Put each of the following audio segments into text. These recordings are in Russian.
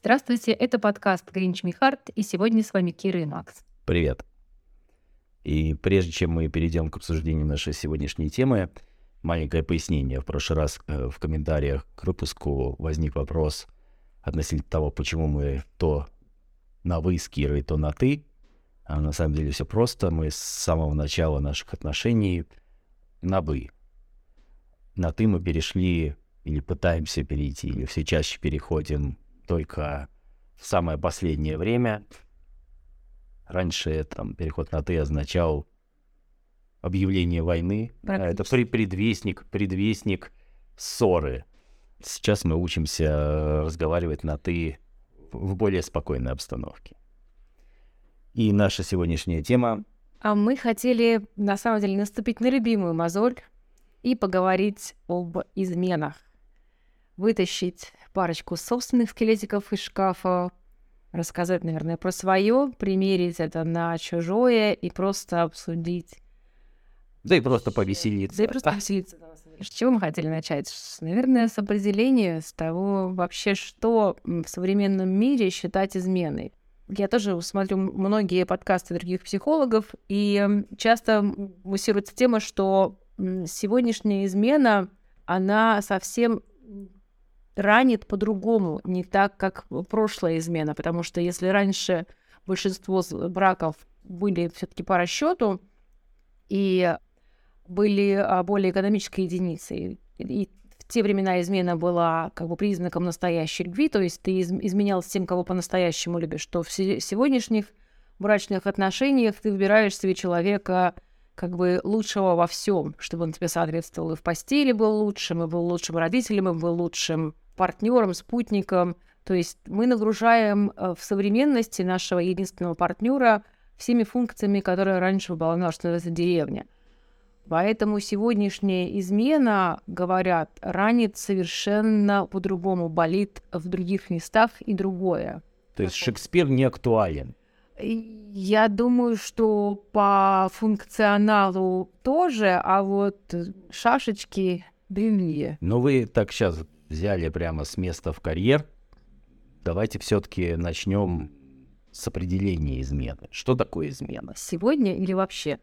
Здравствуйте, это подкаст Гринч Михарт, и сегодня с вами Кира и Макс. Привет. И прежде чем мы перейдем к обсуждению нашей сегодняшней темы, маленькое пояснение. В прошлый раз э, в комментариях к выпуску возник вопрос относительно того, почему мы то на «вы» с Кирой, то на «ты». А на самом деле все просто. Мы с самого начала наших отношений на «вы». На «ты» мы перешли или пытаемся перейти, или все чаще переходим только в самое последнее время. Раньше там переход на «ты» означал объявление войны. Это при предвестник, предвестник ссоры. Сейчас мы учимся разговаривать на «ты» в более спокойной обстановке. И наша сегодняшняя тема... А мы хотели, на самом деле, наступить на любимую мозоль и поговорить об изменах. Вытащить парочку собственных скелетиков из шкафа, рассказать, наверное, про свое, примерить это на чужое и просто обсудить. Да и просто повеселиться. Да и просто повеселиться. С чего мы хотели начать? Наверное, с определения, с того вообще, что в современном мире считать изменой. Я тоже смотрю многие подкасты других психологов, и часто муссируется тема, что сегодняшняя измена, она совсем ранит по-другому, не так, как прошлая измена, потому что если раньше большинство браков были все-таки по расчету и были а, более экономической единицей, и в те времена измена была как бы признаком настоящей любви, то есть ты изменял с тем, кого по-настоящему любишь, что в сегодняшних брачных отношениях ты выбираешь себе человека как бы лучшего во всем, чтобы он тебе соответствовал. И в постели был лучшим, и был лучшим родителем, и был лучшим партнером, спутником. То есть мы нагружаем э, в современности нашего единственного партнера всеми функциями, которые раньше выполняла, что это деревня. Поэтому сегодняшняя измена, говорят, ранит совершенно по-другому, болит в других местах и другое. То есть Шекспир не актуален? Я думаю, что по функционалу тоже, а вот шашечки древнее. Ну вы так сейчас взяли прямо с места в карьер. Давайте все-таки начнем с определения измены. Что такое измена? Сегодня или вообще?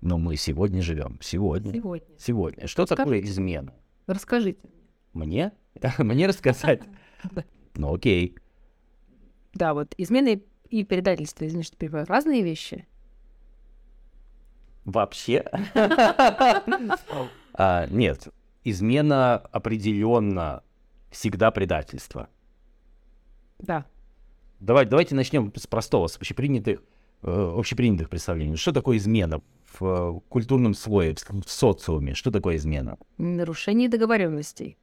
Но мы сегодня живем. Сегодня. Сегодня. Сегодня. Что Расскажите. такое измена? Расскажите. Мне? Мне рассказать? Ну окей. Да, вот измены и предательство, извини, что перебиваю, разные вещи? Вообще? а, нет, измена определенно всегда предательство. Да. Давай, давайте начнем с простого, с общепринятых, э, общепринятых представлений. Что такое измена в э, культурном слое, в, в социуме? Что такое измена? Нарушение договоренностей.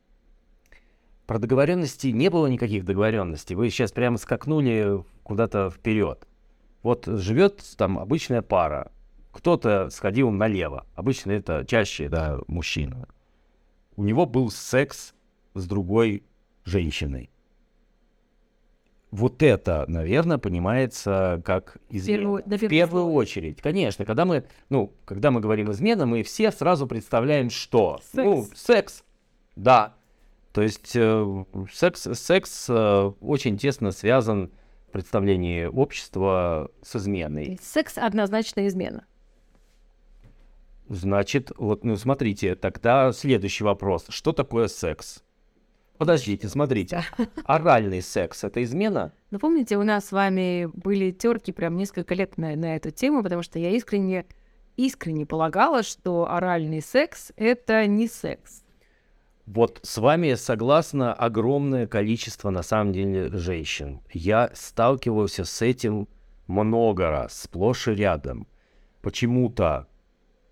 Про договоренности не было никаких договоренностей. Вы сейчас прямо скакнули куда-то вперед. Вот живет там обычная пара. Кто-то сходил налево. Обычно это чаще, да, мужчина у него был секс с другой женщиной. Вот это, наверное, понимается как измена. В первую очередь, конечно. Когда мы, ну, когда мы говорим измена, мы все сразу представляем, что? Секс. Ну, секс, да. То есть э, секс, секс э, очень тесно связан в представлении общества с изменой. Секс однозначно измена. Значит, вот, ну смотрите, тогда следующий вопрос. Что такое секс? Подождите, смотрите. Оральный секс — это измена? Ну, помните, у нас с вами были терки прям несколько лет на, на эту тему, потому что я искренне, искренне полагала, что оральный секс — это не секс. Вот с вами согласно огромное количество, на самом деле, женщин. Я сталкивался с этим много раз, сплошь и рядом. Почему-то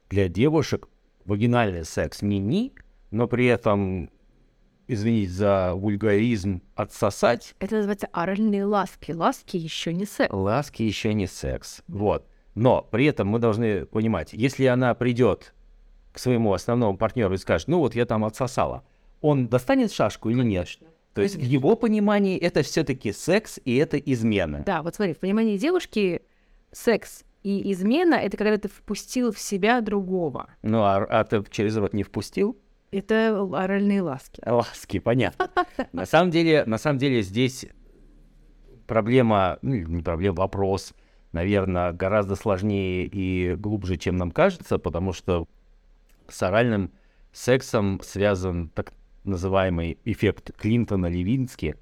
для девушек вагинальный секс не но при этом, извините за вульгаризм, отсосать... Это называется оральные ласки. Ласки еще не секс. Ласки еще не секс. Вот. Но при этом мы должны понимать, если она придет к своему основному партнеру и скажет, ну вот я там отсосала, он достанет шашку или нет? То есть в его понимании это все-таки секс и это измена. Да, вот смотри, в понимании девушки секс и измена — это когда ты впустил в себя другого. Ну, а, а ты через рот не впустил? Это оральные ласки. Ласки, понятно. На самом деле, на самом деле здесь проблема, ну, не проблема, вопрос, наверное, гораздо сложнее и глубже, чем нам кажется, потому что с оральным сексом связан так называемый эффект Клинтона-Левински.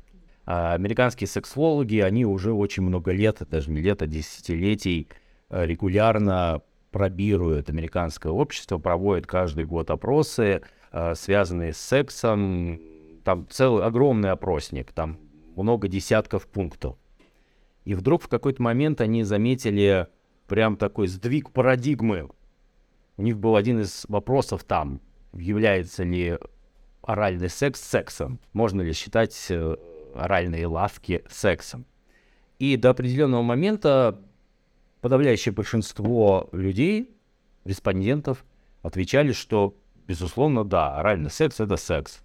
А американские сексологи, они уже очень много лет, даже не лет, а десятилетий регулярно пробируют американское общество, проводят каждый год опросы, э, связанные с сексом. Там целый огромный опросник, там много десятков пунктов. И вдруг в какой-то момент они заметили прям такой сдвиг парадигмы. У них был один из вопросов там, является ли оральный секс сексом, можно ли считать э, оральные ласки сексом. И до определенного момента подавляющее большинство людей, респондентов, отвечали, что, безусловно, да, оральный секс — это секс.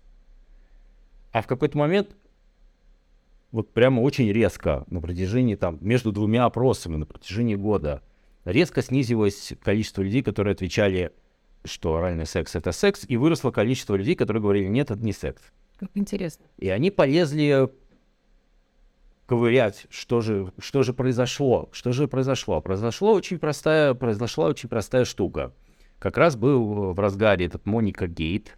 А в какой-то момент, вот прямо очень резко, на протяжении там, между двумя опросами, на протяжении года, резко снизилось количество людей, которые отвечали, что оральный секс — это секс, и выросло количество людей, которые говорили, нет, это не секс. Как интересно. И они полезли ковырять, что же, что же произошло, что же произошло. Произошло очень простая, произошла очень простая штука. Как раз был в разгаре этот Моника Гейт,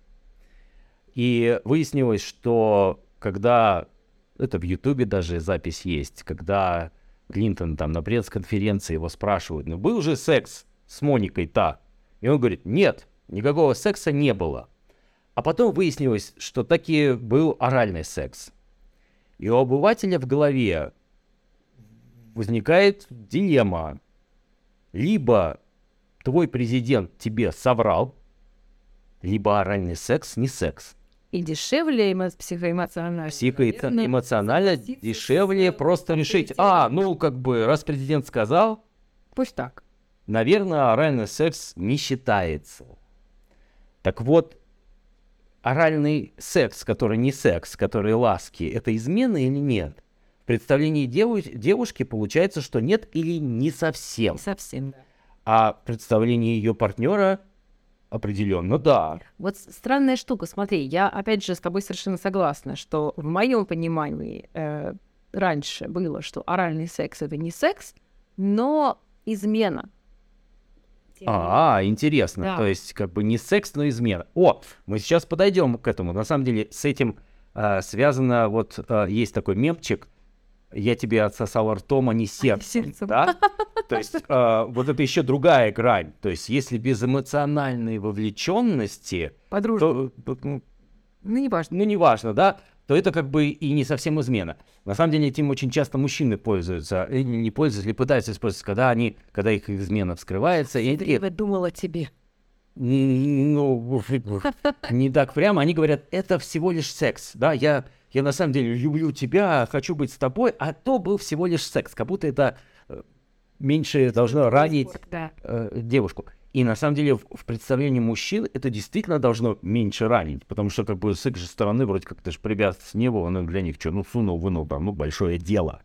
и выяснилось, что когда, это в Ютубе даже запись есть, когда Клинтон там на пресс-конференции его спрашивают, ну был же секс с Моникой-то? И он говорит, нет, никакого секса не было. А потом выяснилось, что таки был оральный секс. И у обывателя в голове возникает дилемма. Либо твой президент тебе соврал, либо оральный секс не секс. И дешевле эмо- психоэмоционально. Психоэмоционально дешевле просто решить, а, ну, как бы, раз президент сказал, Пусть так. наверное, оральный секс не считается. Так вот, оральный секс, который не секс, который ласки, это измена или нет? В представлении деву- девушки получается, что нет или не совсем. Не совсем, да. А в представлении ее партнера определенно да. Вот странная штука, смотри, я опять же с тобой совершенно согласна, что в моем понимании э, раньше было, что оральный секс это не секс, но измена. Не А, интересно. Да. То есть, как бы не секс, но измена. О, мы сейчас подойдем к этому. На самом деле, с этим а, связано, вот а, есть такой мемчик. Я тебе отсосал ртом, а не сердцем. сердцем. Да? То есть, а, вот это еще другая грань. То есть, если без эмоциональной вовлеченности, Подружка. то, ну, Ну, не важно. ну, неважно, да, то это как бы и не совсем измена. На самом деле этим очень часто мужчины пользуются, или не пользуются, или пытаются использовать, когда они, когда их измена вскрывается, и они такие, Я думала тебе. Ну, не так прямо. Они говорят, это всего лишь секс. Да, я, я на самом деле люблю тебя, хочу быть с тобой, а то был всего лишь секс. Как будто это э, меньше должно ранить Да. э, девушку. И на самом деле в, в представлении мужчин это действительно должно меньше ранить, потому что как бы с их же стороны вроде как это же привязанность не было, но для них что, ну сунул, вынул там, ну большое дело.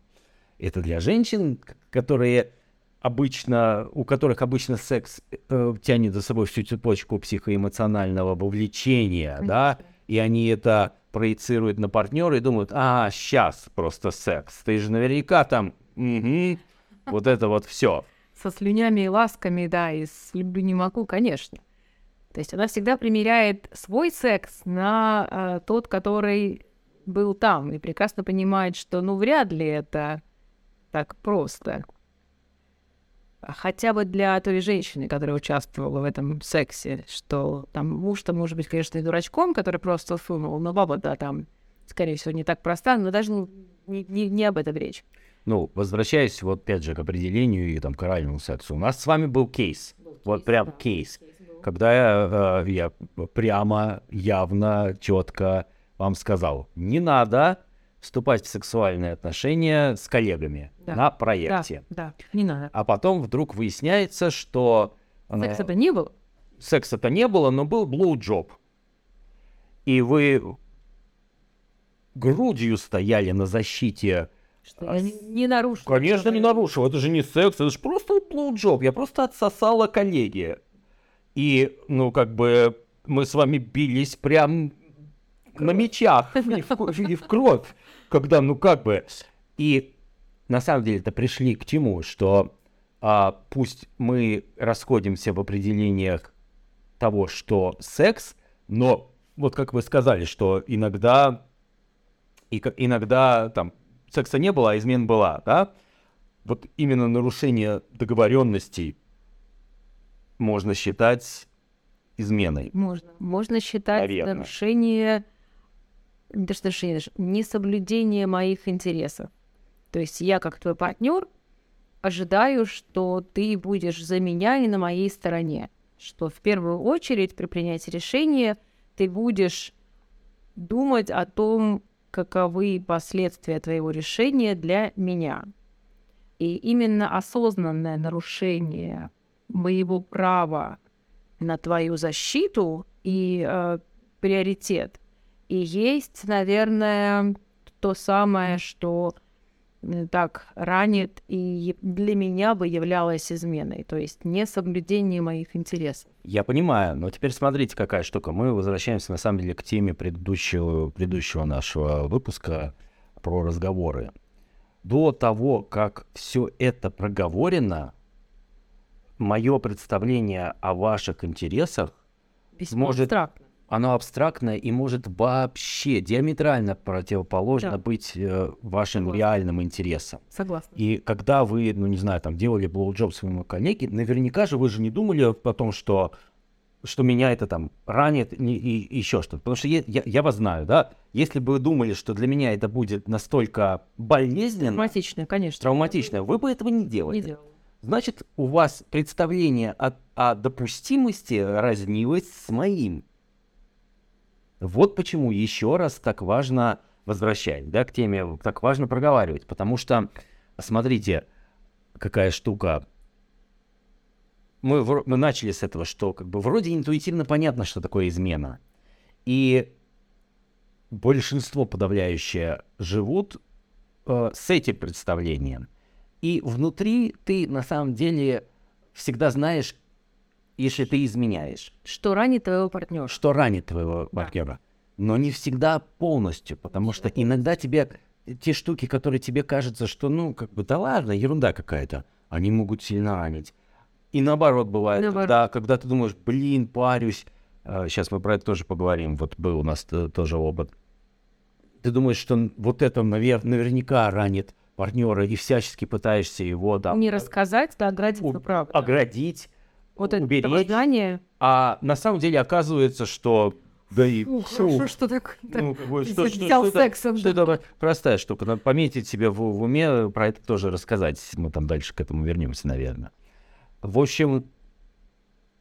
Это для женщин, которые обычно, у которых обычно секс э, тянет за собой всю цепочку психоэмоционального вовлечения, да, и они это проецируют на партнера и думают, а, сейчас просто секс, ты же наверняка там, мгм, вот это вот все. Со слюнями и ласками, да, и с люблю не могу, конечно. То есть она всегда примеряет свой секс на а, тот, который был там, и прекрасно понимает, что ну вряд ли это так просто. А Хотя бы для той женщины, которая участвовала в этом сексе, что там муж-то может быть, конечно, и дурачком, который просто сунул, но баба, да, там, скорее всего, не так проста, но даже не, не- не об этом речь. Ну, возвращаясь вот опять же к определению и там к оральному сексу. У нас с вами был кейс. Вот прям кейс. Когда я, э, я прямо, явно, четко вам сказал, не надо вступать в сексуальные отношения с коллегами Да. на Да, проекте. да, не надо. А потом вдруг выясняется, что э, Секса-то не было. секса-то не было, но был blowjob. И вы грудью стояли на защите Что я не, нарушила. Конечно, не нарушил. Это же не секс, это же просто blowjob. Я просто отсосала коллеги. И, ну, как бы, мы с вами бились прям на мечах и в, и в кровь. Когда, ну, как бы... И на самом деле-то пришли к чему, что а, пусть мы расходимся в определениях того, что секс, но вот как вы сказали, что иногда, и, иногда там секса не было, а измен была, да? Вот именно нарушение договоренностей можно считать изменой. Можно. Можно считать Наверное. нарушение, даже нарушение, даже несоблюдение моих интересов. То есть я как твой партнер ожидаю, что ты будешь за меня и на моей стороне. Что в первую очередь при принятии решения ты будешь думать о том, каковы последствия твоего решения для меня. И именно осознанное нарушение моего права на твою защиту и э, приоритет и есть, наверное, то самое, что так ранит и для меня бы являлось изменой, то есть не соблюдение моих интересов. Я понимаю, но теперь смотрите, какая штука. Мы возвращаемся на самом деле к теме предыдущего, предыдущего нашего выпуска про разговоры. До того, как все это проговорено, мое представление о ваших интересах Весьма может, абстрактно. Оно абстрактное и может вообще диаметрально противоположно Да. быть э, вашим Согласна. реальным интересам. Согласна. И когда вы, ну не знаю, там делали блоуджоп своему коллеге, наверняка же вы же не думали о том, что что меня это там ранит не- и, еще что-то. Потому что я, я, я вас знаю, да, если бы вы думали, что для меня это будет настолько болезненно, Травматично, конечно. травматично, вы бы этого не делали. Не делала. Значит, у вас представление о, о допустимости разнилось с моим. Вот почему еще раз так важно возвращать, да, к теме, так важно проговаривать, потому что, смотрите, какая штука. Мы, мы начали с этого, что как бы вроде интуитивно понятно, что такое измена. И большинство подавляющее живут э, с этим представлением. И внутри ты на самом деле всегда знаешь, если ты изменяешь, Что ранит твоего партнера? что ранит твоего Да. партнера. Но не всегда полностью, потому что иногда тебе те штуки, которые тебе кажутся, что ну как бы да ладно, ерунда какая-то, они могут сильно ранить. И наоборот бывает, Наоборот. Когда, когда ты думаешь, блин, парюсь, сейчас мы про это тоже поговорим, вот был у нас т- тоже опыт. Ты думаешь, что вот это навер- наверняка ранит партнера, и всячески пытаешься его там Не рассказать, да, оградить, у- правда. оградить, Вот это ожидание. а на самом деле оказывается, что да и Ух, фу, хорошо, что так, так ну, как бы, взял что, что- что сексом. что это простая штука. Надо пометить себе в, в уме, про это тоже рассказать. Мы там дальше к этому вернемся, наверное. В общем,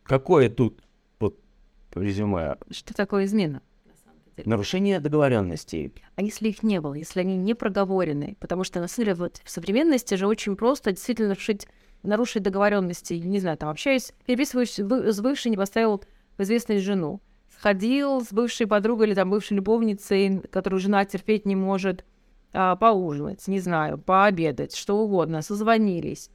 какое тут вот резюме? Что такое измена? Нарушение договоренностей. А если их не было, если они не проговорены? Потому что, на самом деле, вот в современности же очень просто действительно нарушить, нарушить договоренности. Не знаю, там общаюсь, переписываюсь вы- с бывшей, не поставил в известность жену. Сходил с бывшей подругой или там бывшей любовницей, которую жена терпеть не может, а, поужинать, не знаю, пообедать, что угодно, созвонились.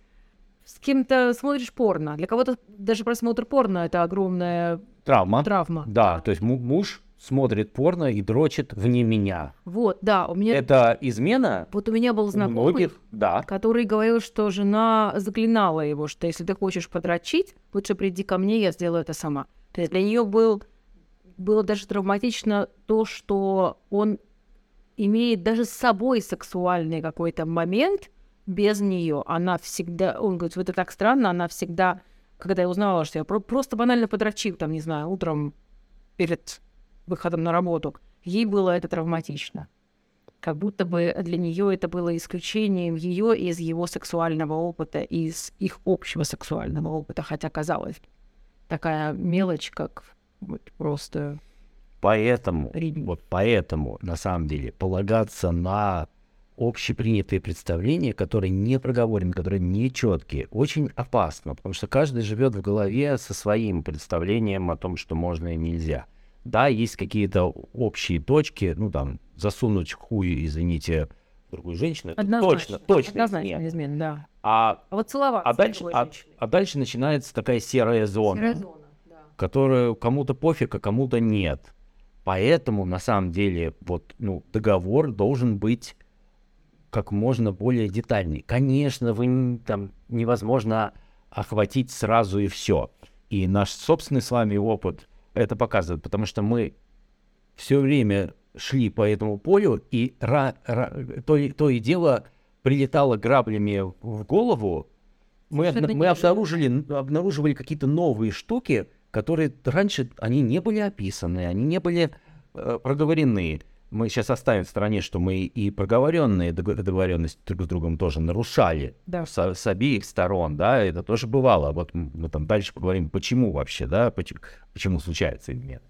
С кем-то смотришь порно. Для кого-то даже просмотр порно — это огромная Травма. травма. Да, то есть му- муж смотрит порно и дрочит вне меня. Вот, да, у меня... Это измена? Вот у меня был знакомый, многих, да. который говорил, что жена заклинала его, что если ты хочешь подрочить, лучше приди ко мне, я сделаю это сама. То есть для нее был, было даже травматично то, что он имеет даже с собой сексуальный какой-то момент без нее. Она всегда, он говорит, вот это так странно, она всегда, когда я узнала, что я про- просто банально подрочил, там, не знаю, утром перед выходом на работу, ей было это травматично как будто бы для нее это было исключением ее из его сексуального опыта, из их общего сексуального опыта, хотя казалось такая мелочь, как вот просто Поэтому, ребенок. вот поэтому, на самом деле, полагаться на общепринятые представления, которые не проговорены, которые нечеткие, очень опасно, потому что каждый живет в голове со своим представлением о том, что можно и нельзя. Да, есть какие-то общие точки, ну там, засунуть хуй, извините, другую женщину, Однозначно, точно, точно однозначно измена. измена, да. А, А вот целоваться а, дальше, а, а дальше начинается такая серая зона Серая зона, да. которую кому-то пофиг, а кому-то нет. Поэтому, на самом деле, вот, ну, договор должен быть как можно более детальный. Конечно, вы там невозможно охватить сразу и все. И наш собственный с вами опыт это показывает, потому что мы все время шли по этому полю, и ра, ра, то, то и дело прилетало граблями в голову. Мы, мы обнаружили, обнаруживали какие-то новые штуки, которые раньше они не были описаны, они не были э, проговорены. Мы сейчас оставим в стороне, что мы и проговоренные договоренности друг с другом тоже нарушали да. с, с обеих сторон, да, это тоже бывало. Вот мы там дальше поговорим, почему вообще, да, почему, почему случается измена.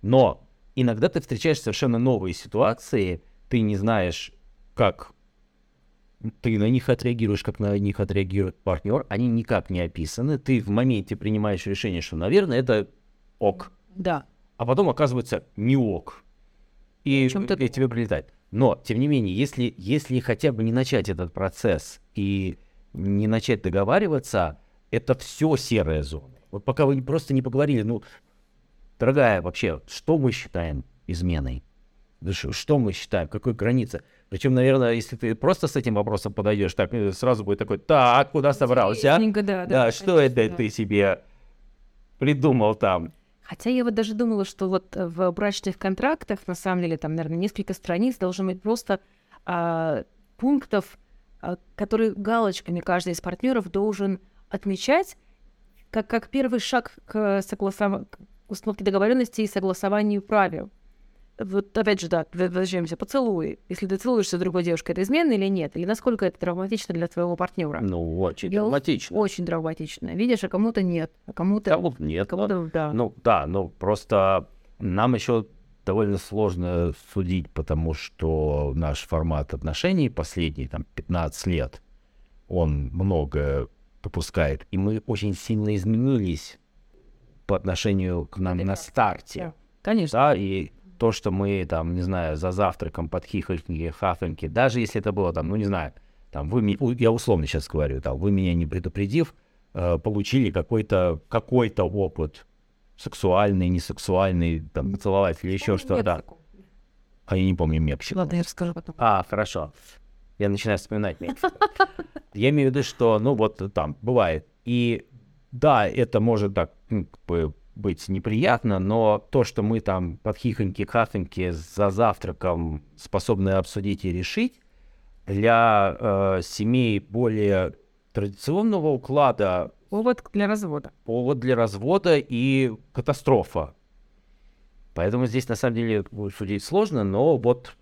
Но иногда ты встречаешь совершенно новые ситуации, ты не знаешь, как ты на них отреагируешь, как на них отреагирует партнер, они никак не описаны, ты в моменте принимаешь решение, что, наверное, это ок. Да. А потом оказывается не ок. И, и тебе прилетает. Но, тем не менее, если, если хотя бы не начать этот процесс и не начать договариваться, это все серая зона. Вот пока вы просто не поговорили, ну, дорогая, вообще, что мы считаем изменой? Что мы считаем? Какой граница? Причем, наверное, если ты просто с этим вопросом подойдешь, так э, сразу будет такой, так, куда собрался? Да, да, да, что это да. ты себе придумал там? Хотя я вот даже думала, что вот в брачных контрактах, на самом деле, там, наверное, несколько страниц должно быть просто а, пунктов, а, которые галочками каждый из партнеров должен отмечать, как, как первый шаг к согласованию, установке договоренности и согласованию правил. Вот опять же, да, возвращаемся, поцелуй. Если ты целуешься с другой девушкой, это измена или нет? Или насколько это травматично для твоего партнера? Ну, очень Я травматично. Очень травматично. Видишь, а кому-то нет. А кому-то... Кому-то нет. Кому-то, да. Ну, да, ну, просто нам еще довольно сложно судить, потому что наш формат отношений последние там 15 лет, он много допускает, и мы очень сильно изменились по отношению к нам на старте. Да. Конечно. Да, и то, что мы там, не знаю, за завтраком под хихоньки, хахоньки, даже если это было там, ну не знаю, там вы, я условно сейчас говорю, там, вы меня не предупредив, э, получили какой-то какой-то опыт сексуальный, несексуальный, там, поцеловать или еще что-то. Да. А я не помню Мексику. Ладно, я расскажу потом. А, хорошо. Я начинаю вспоминать Мексику. Я имею в виду, что, ну, вот там, бывает. И да, это может так, ну, как бы быть неприятно, но то, что мы там под хихоньки-хахоньки за завтраком способны обсудить и решить, для э, семей более традиционного уклада... Повод для развода. Повод для развода и катастрофа. Поэтому здесь на самом деле судить сложно, но вот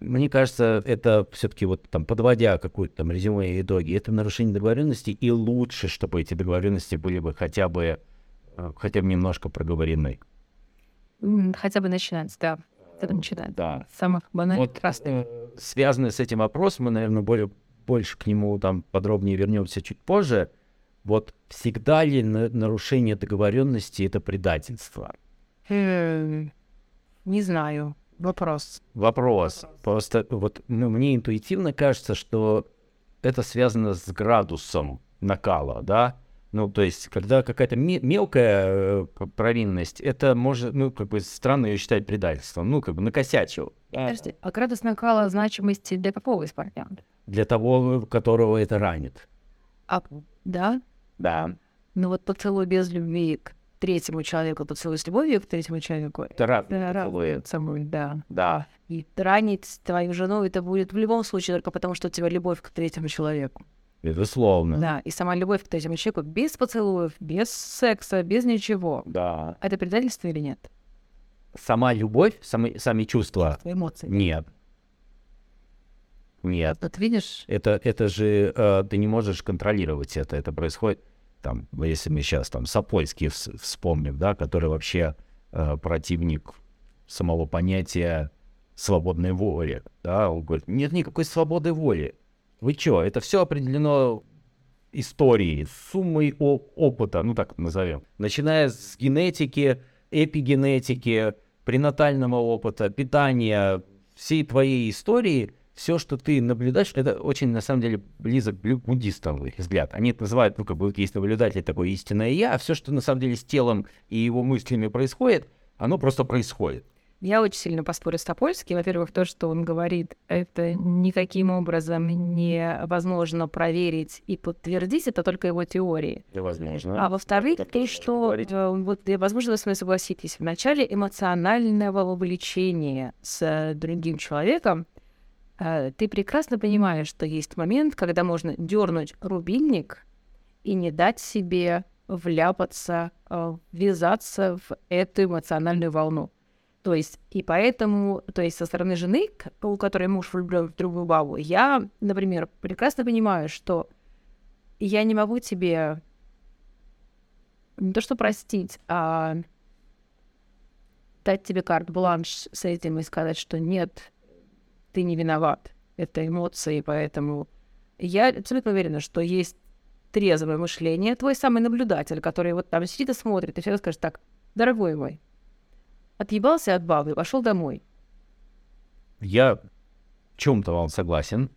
мне кажется, это все-таки вот там, подводя какую-то там резюме и итоги, это нарушение договоренности, и лучше, чтобы эти договоренности были бы хотя бы, э, хотя бы немножко проговорены. Хотя бы начинать, да. Это начинать. Да. Самых банальных вот, красных. Связанный с этим вопросом, мы, наверное, более, больше к нему там подробнее вернемся чуть позже. Вот всегда ли на нарушение договоренности это предательство? Хм, не знаю. Вопрос. Вопрос. Просто вот ну, мне интуитивно кажется, что это связано с градусом накала, да? Ну, то есть, когда какая-то мелкая э, провинность, это может, ну, как бы странно ее считать предательством, ну, как бы накосячил. Подожди, а градус накала значимости для какого из партнеров? Для того, которого это ранит. А, да? Да. Ну вот поцелуй без любви к третьему человеку поцелуй с любовью к третьему человеку. Это раз да, да. Да. И ранить твою жену это будет в любом случае только потому, что у тебя любовь к третьему человеку. Безусловно. Да, и сама любовь к третьему человеку без поцелуев, без секса, без ничего. Да. Это предательство или нет? Сама любовь, сами, сами чувства. Эмоции. Нет. Нет. Вот видишь? Это, это же э, ты не можешь контролировать это. Это происходит там, если мы сейчас там Сапольский вспомним, да, который вообще э, противник самого понятия свободной воли, да, он говорит, нет никакой свободы воли. Вы что, это все определено историей, суммой опыта, ну так назовем, начиная с генетики, эпигенетики, пренатального опыта, питания, всей твоей истории – все, что ты наблюдаешь, это очень, на самом деле, близок к буддистам, в их взгляд. Они это называют, ну, как бы, есть наблюдатель такое истинное я, а все, что на самом деле с телом и его мыслями происходит, оно просто происходит. Я очень сильно поспорю с Топольским. Во-первых, то, что он говорит, это никаким образом невозможно проверить и подтвердить, это только его теории. Невозможно. А во-вторых, то, что, э, вот, возможно, вы с мной согласитесь, в начале эмоционального вовлечения с другим человеком ты прекрасно понимаешь, что есть момент, когда можно дернуть рубильник и не дать себе вляпаться, э, ввязаться в эту эмоциональную волну. То есть, и поэтому, то есть со стороны жены, у которой муж влюблен в другую бабу, я, например, прекрасно понимаю, что я не могу тебе не то что простить, а дать тебе карт-бланш с этим и сказать, что нет, ты не виноват. Это эмоции, поэтому я абсолютно уверена, что есть трезвое мышление, твой самый наблюдатель, который вот там сидит и смотрит, и всегда скажет так, дорогой мой, отъебался от бабы, пошел домой. Я в чем-то вам согласен.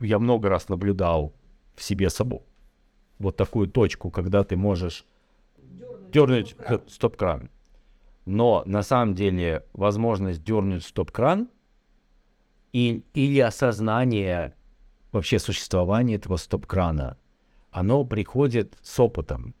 Я много раз наблюдал в себе собой вот такую точку, когда ты можешь дернуть стоп-кран. Но на самом деле возможность дернуть стоп-кран и, или осознание вообще существования этого стоп-крана, оно приходит с опытом.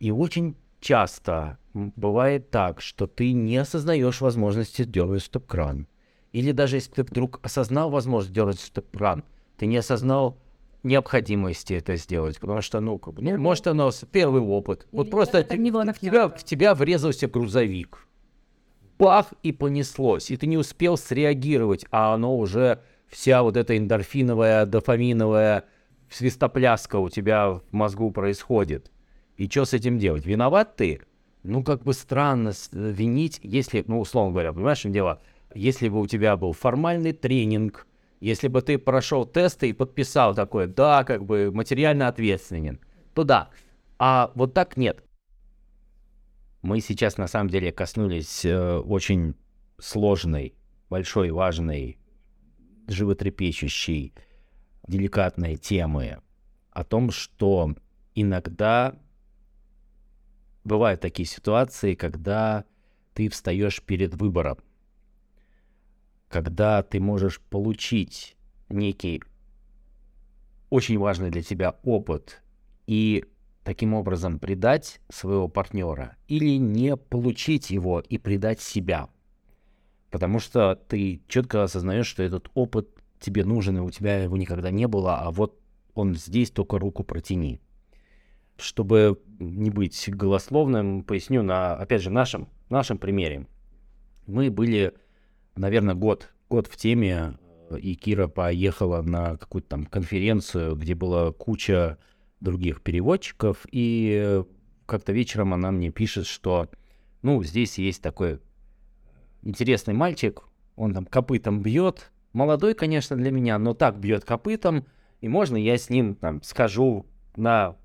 И очень часто бывает так, что ты не осознаешь возможности дергать стоп-кран. Или даже если ты вдруг осознал возможность делать стоп-кран, ты не осознал необходимости это сделать, потому что, ну, ну может, оно первый опыт. вот просто ты, в, тебя, в тебя врезался грузовик. Бах, и понеслось. И ты не успел среагировать, а оно уже вся вот эта эндорфиновая, дофаминовая свистопляска у тебя в мозгу происходит. И что с этим делать? Виноват ты? Ну, как бы странно э, винить, если, ну, условно говоря, понимаешь, что дело? Если бы у тебя был формальный тренинг, если бы ты прошел тесты и подписал такое, да, как бы материально ответственен, то да. А вот так нет. Мы сейчас на самом деле коснулись э, очень сложной, большой, важной, животрепещущей, деликатной темы о том, что иногда бывают такие ситуации, когда ты встаешь перед выбором, когда ты можешь получить некий очень важный для тебя опыт и таким образом предать своего партнера или не получить его и предать себя. Потому что ты четко осознаешь, что этот опыт тебе нужен, и у тебя его никогда не было, а вот он здесь, только руку протяни. Чтобы не быть голословным, поясню на, опять же, нашем, нашем примере. Мы были, наверное, год, год в теме, и Кира поехала на какую-то там конференцию, где была куча других переводчиков, и как-то вечером она мне пишет, что, ну, здесь есть такой интересный мальчик, он там копытом бьет, молодой, конечно, для меня, но так бьет копытом, и можно я с ним там скажу на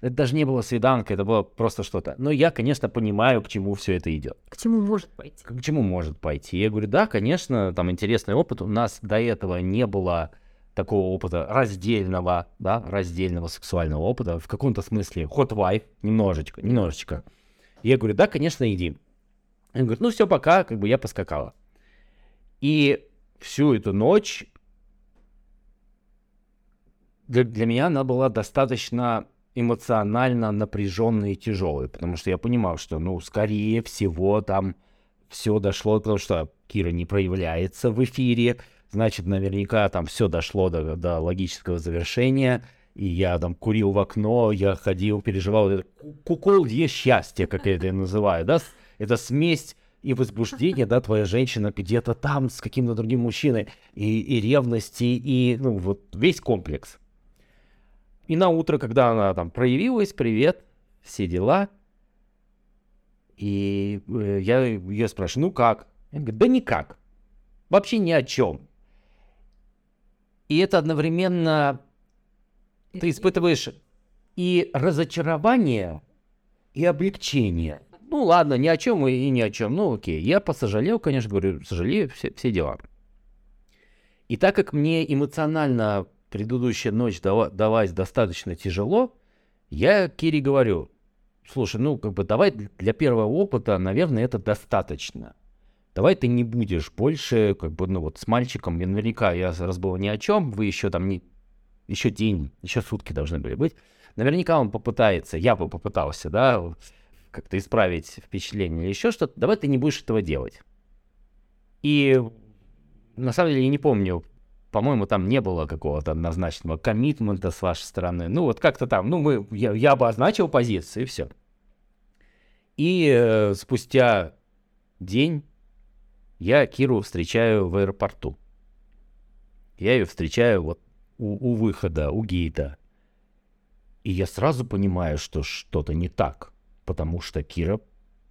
это даже не было свиданка, это было просто что-то. Но я, конечно, понимаю, к чему все это идет. К чему может пойти? К чему может пойти? Я говорю, да, конечно, там интересный опыт. У нас до этого не было такого опыта раздельного, да, раздельного сексуального опыта, в каком-то смысле hot wife, немножечко, немножечко. Я говорю, да, конечно, иди. Он говорит, ну все, пока, как бы я поскакала. И всю эту ночь для, для меня она была достаточно эмоционально напряженный и тяжелый, потому что я понимал, что, ну, скорее всего, там все дошло, потому что Кира не проявляется в эфире, значит, наверняка там все дошло до, до логического завершения, и я там курил в окно, я ходил, переживал, это куколдье счастье, как я это называю, да, это смесь и возбуждение, да, твоя женщина где-то там с каким-то другим мужчиной, и, и ревности, и, ну, вот весь комплекс. И на утро, когда она там проявилась, привет, все дела. И э, я ее спрашиваю, ну как? Она говорит, да никак. Вообще ни о чем. И это одновременно ты испытываешь и разочарование, и облегчение. Ну ладно, ни о чем и ни о чем. Ну окей, я посожалел, конечно, говорю, сожалею, все, все дела. И так как мне эмоционально предыдущая ночь далась достаточно тяжело, я Кире говорю, слушай, ну, как бы давай для первого опыта, наверное, это достаточно. Давай ты не будешь больше, как бы, ну вот с мальчиком, наверняка я раз ни о чем, вы еще там не, еще день, еще сутки должны были быть. Наверняка он попытается, я бы попытался, да, как-то исправить впечатление или еще что-то, давай ты не будешь этого делать. И на самом деле я не помню, по-моему, там не было какого-то однозначного коммитмента с вашей стороны. Ну, вот как-то там, ну, мы, я, я обозначил позицию, и все. И э, спустя день я Киру встречаю в аэропорту. Я ее встречаю вот у, у выхода, у гейта. И я сразу понимаю, что что-то не так, потому что Кира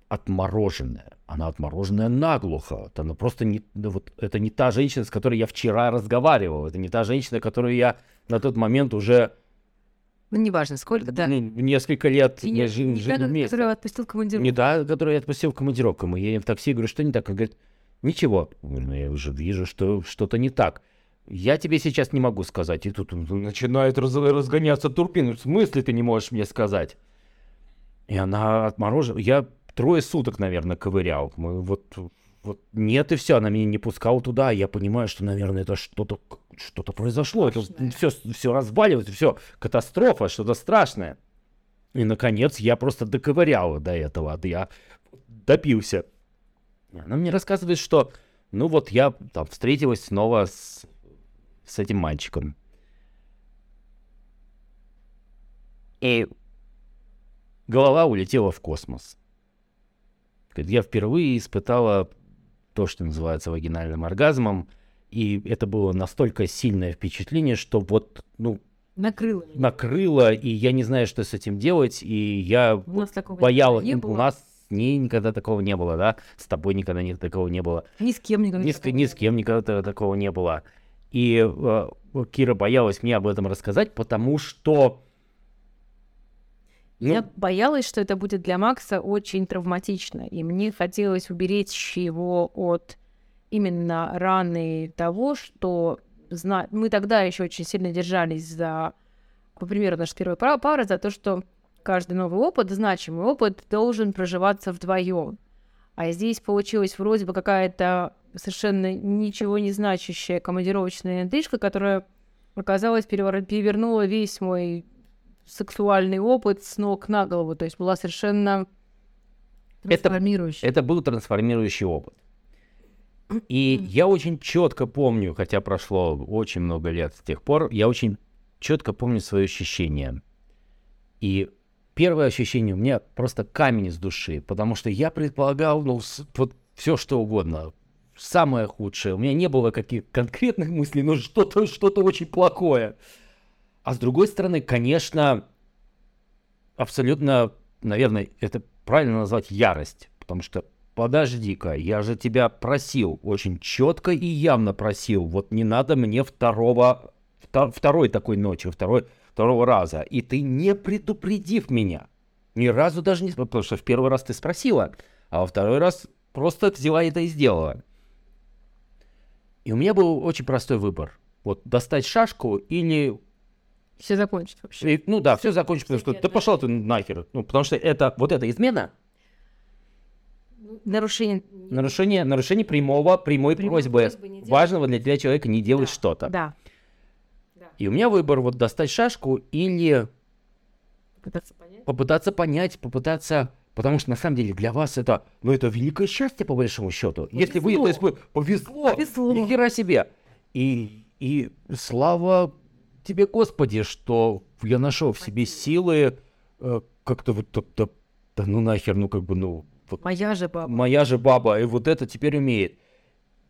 отмороженная. Она отмороженная наглухо. Она просто не, ну, вот, это не та женщина, с которой я вчера разговаривал. Это не та женщина, которую я на тот момент уже... Ну, неважно, сколько, да. Ну, несколько лет И не, жили, жили та, вместе. которую отпустил в командировку. Не та, которую я отпустил в командировку. Мы едем в такси, говорю, что не так? Он говорит, ничего. Ну, я уже вижу, что что-то не так. Я тебе сейчас не могу сказать. И тут начинает раз, разгоняться турбина. В смысле ты не можешь мне сказать? И она отморожена. Я трое суток, наверное, ковырял. Мы вот, вот нет и все, она меня не пускала туда. Я понимаю, что, наверное, это что-то что-то произошло. Это все, все разваливается, все, катастрофа, что-то страшное. И, наконец, я просто доковырял до этого. Я допился. Она мне рассказывает, что, ну вот я там встретилась снова с, с этим мальчиком. И голова улетела в космос. Я впервые испытала то, что называется вагинальным оргазмом, и это было настолько сильное впечатление, что вот, ну, накрыло. Накрыло, и я не знаю, что с этим делать, и я у нас боялась. Не было. У нас с ней никогда такого не было, да, с тобой никогда ни, такого не было. Ни с кем никогда. Ни, с, ни с кем никогда такого не было. И э, Кира боялась мне об этом рассказать, потому что ну, Я боялась, что это будет для Макса очень травматично, и мне хотелось уберечь его от именно раны того, что зна... мы тогда еще очень сильно держались за, по примеру, наша первая пара, за то, что каждый новый опыт, значимый опыт, должен проживаться вдвоем. А здесь получилась вроде бы какая-то совершенно ничего не значащая командировочная интрижка, которая оказалось перевернула весь мой сексуальный опыт с ног на голову, то есть была совершенно трансформирующая. Это, это был трансформирующий опыт. И я очень четко помню, хотя прошло очень много лет с тех пор, я очень четко помню свои ощущения. И первое ощущение у меня просто камень из души, потому что я предполагал, ну, вот все что угодно, самое худшее. У меня не было каких-то конкретных мыслей, но что-то что очень плохое. А с другой стороны, конечно, абсолютно, наверное, это правильно назвать ярость, потому что подожди-ка, я же тебя просил, очень четко и явно просил, вот не надо мне второго, втор, второй такой ночи, второй, второго раза, и ты не предупредив меня, ни разу даже не, потому что в первый раз ты спросила, а во второй раз просто взяла это и сделала. И у меня был очень простой выбор. Вот достать шашку или все закончит вообще. И, ну да, все закончит, потому что да пошел ты нахер. Ну, потому что это вот эта измена. Нарушение. Нарушение, нарушение прямого, прямой, прямой просьбы, просьбы важного для тебя человека не делать да. что-то. Да. И у меня выбор вот достать шашку или попытаться понять, попытаться понять, попытаться Потому что на самом деле для вас это, ну это великое счастье по большому счету. Повезло. Если вы, то есть вы повезло, повезло. ни хера себе. И, и слава тебе, Господи, что я нашел в себе силы э, как-то вот, да, да, да ну нахер, ну как бы, ну... Вот, моя же баба. Моя же баба, и вот это теперь умеет.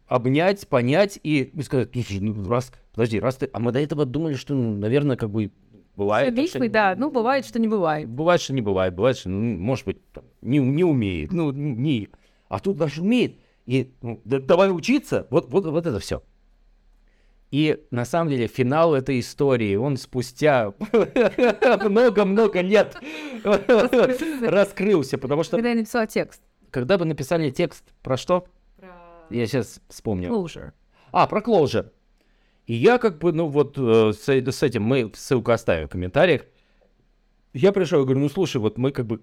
Обнять, понять и, и сказать, ну, раз, подожди, раз ты... А мы до этого думали, что, ну, наверное, как бы бывает... Все битвы, да, ну, бывает, что не бывает. Бывает, что не бывает, бывает, что, ну, может быть, там, не, не умеет, ну, не... А тут даже умеет. И ну, да, давай учиться, вот, вот, вот это все. И на самом деле финал этой истории, он спустя много-много лет раскрылся, потому что... Когда я написала текст. Когда бы написали текст про что? Я сейчас вспомню. Closure. А, про closure. И я как бы, ну вот э, с, с этим мы ссылку оставим в комментариях. Я пришел и говорю, ну слушай, вот мы как бы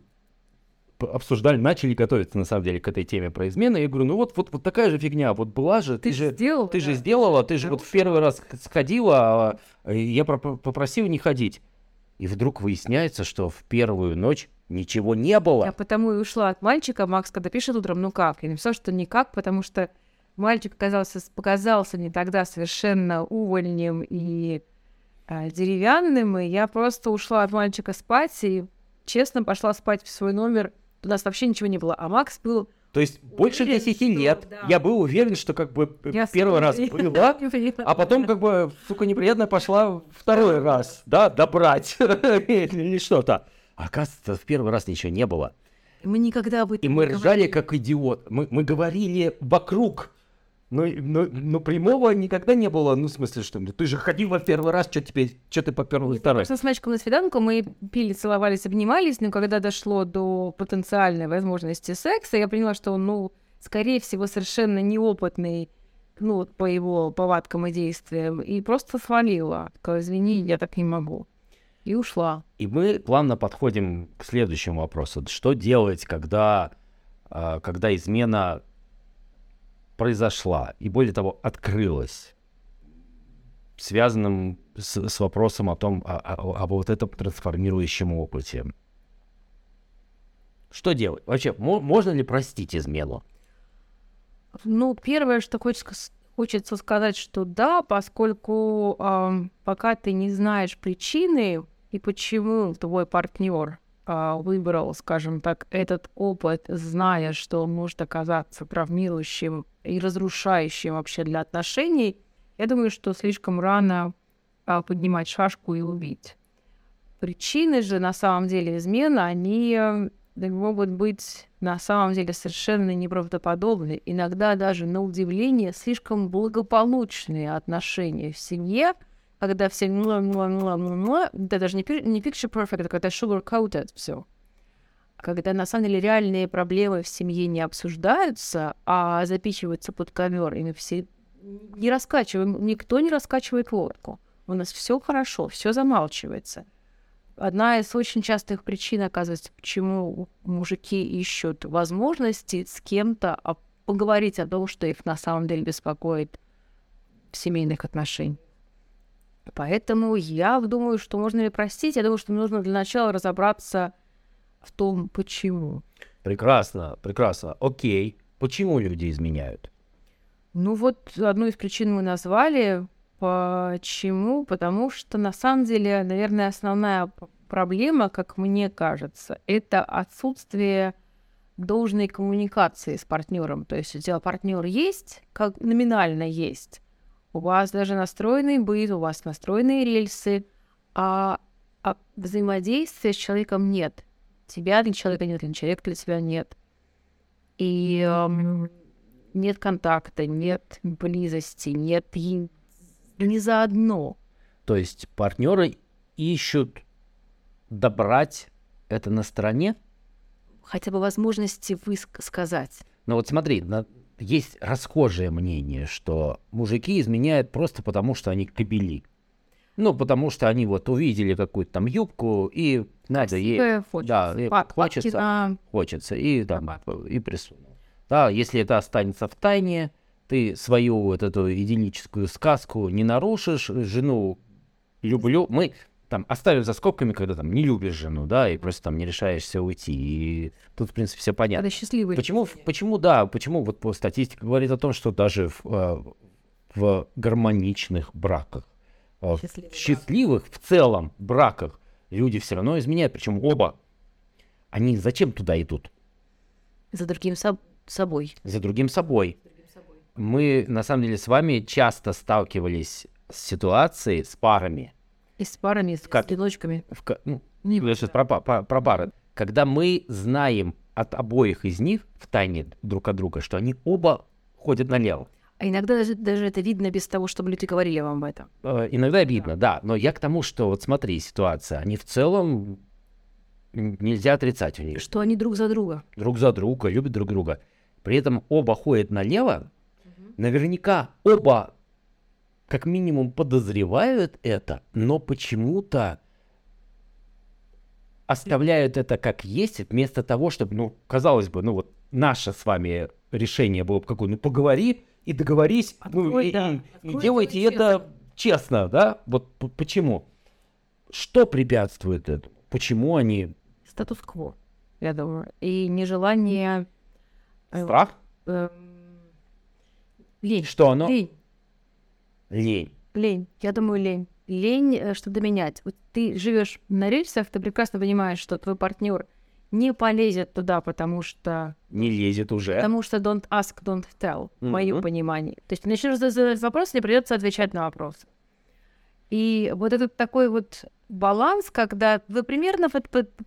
обсуждали, начали готовиться, на самом деле, к этой теме про измены. Я говорю, ну вот, вот, вот такая же фигня, вот была же, ты, Ты же, сделал, ты же да. сделала, ты же вот в первый раз сходила, а я про- попросил не ходить. И вдруг выясняется, что в первую ночь ничего не было. Я потому и ушла от мальчика. Макс, когда пишет утром, ну как? Я написала, что никак, потому что мальчик оказался, показался мне тогда совершенно увольнем и а, деревянным, и я просто ушла от мальчика спать и честно пошла спать в свой номер. У нас вообще ничего не было. А Макс был... То есть больше Уверен, 10 что лет да. я был уверен, что как бы Я первый раз была, а потом как бы, сука, неприятно пошла второй раз, да, добрать или что-то. Оказывается, в первый раз ничего не было. Мы никогда об этом И мы ржали как идиот. Мы, мы говорили вокруг. Но, но, но прямого никогда не было. Ну, в смысле, что ты же ходила в первый раз, что теперь, что ты по первый второй? Пошла с мальчиком на свиданку, мы пили, целовались, обнимались, но когда дошло до потенциальной возможности секса, я поняла, что он, ну, скорее всего, совершенно неопытный, ну, по его повадкам и действиям, и просто свалила. Сказала, извини, я так не могу. И ушла. И мы плавно подходим к следующему вопросу. Что делать, когда, а, когда измена произошла и, более того, открылась? Связанным с, с вопросом о том, о, о- об вот этом трансформирующем опыте. Что делать? Вообще, мо- можно ли простить измену? Ну, первое, что хочется, хочется сказать, что да, поскольку ам, пока ты не знаешь причины и почему твой партнер выбрал, скажем так, этот опыт, зная, что он может оказаться травмирующим и разрушающим вообще для отношений, я думаю, что слишком рано а, поднимать шашку и убить. Причины же на самом деле измены, они э, могут быть на самом деле совершенно неправдоподобны. Иногда даже на удивление слишком благополучные отношения в семье, когда все мла мла мла мла мла, это даже не, не picture perfect, когда sugar-coated все. Когда на самом деле реальные проблемы в семье не обсуждаются, а запихиваются под ковер, и мы все не раскачиваем, никто не раскачивает лодку. У нас все хорошо, все замалчивается. Одна из очень частых причин, оказывается, почему мужики ищут возможности с кем-то а, поговорить о том, что их на самом деле беспокоит в семейных отношениях. Поэтому я думаю, что можно ли простить. Я думаю, что нужно для начала разобраться в том, почему. Прекрасно, прекрасно. Окей. Почему люди изменяют? Ну вот одну из причин мы назвали. Почему? Потому что на самом деле, наверное, основная проблема, как мне кажется, это отсутствие должной коммуникации с партнером. То есть у тебя партнер есть, как номинально есть. У вас даже настроенный быт, у вас настроенные рельсы, а, а взаимодействия с человеком нет. Тебя для человека нет, или человека для тебя нет. И эм, нет контакта, нет близости, нет и- ни заодно. То есть партнеры ищут добрать это на стороне? Хотя бы возможности высказать. Но вот смотри, на- есть расхожее мнение, что мужики изменяют просто потому, что они кобели. Ну, потому что они вот увидели какую-то там юбку и надо ей хочется. да, и хочется. факти- а, хочется и там и присунул. Да, если это останется в тайне, ты свою вот эту идиллическую сказку не нарушишь, жену люблю, мы там оставим за скобками, когда там не любишь жену, да, и просто там не решаешься уйти. И тут, в принципе, все понятно. это счастливые. Почему, почему, да, почему вот по статистике говорит о том, что даже в, э, в гармоничных браках, э, в Счастливые браки. счастливых в целом браках люди все равно изменяют, причем оба. Они зачем туда идут? За другим соб- собой. За другим собой. Мы, на самом деле, с вами часто сталкивались с ситуацией, с парами, И с парами, с Как? одиночками. в ну, Не я сейчас про, па- про пары, когда мы знаем от обоих из них в тайне друг от друга, что они оба ходят налево. А иногда даже, даже это видно без того, чтобы люди говорили вам об этом. Э, Иногда видно, да. Но я к тому, что вот смотри, ситуация, они в целом нельзя отрицать у них. Что они друг за друга. Друг за друга, любят друг друга. При этом оба ходят налево. Наверняка оба как минимум подозревают это, но почему-то оставляют это как есть, вместо того, чтобы, ну, казалось бы, ну вот наше с вами решение было бы какое, ну поговори и договорись, ну, Открой, и, да. и- делайте это честно, да? Вот почему? Что препятствует этому? Почему они... Статус-кво, я думаю. И нежелание... э, Страх? эм, лень. Что оно? Лень. Лень. Лень. Я думаю, лень. Лень э, что-то менять. Вот ты живешь на рельсах, ты прекрасно понимаешь, что твой партнер не полезет туда, потому что Не лезет уже. Потому что don't ask, don't tell, в моем Мгм. понимании. То есть ты начнешь задавать вопрос, тебе придется отвечать на вопросы. И вот этот такой вот баланс, когда вы примерно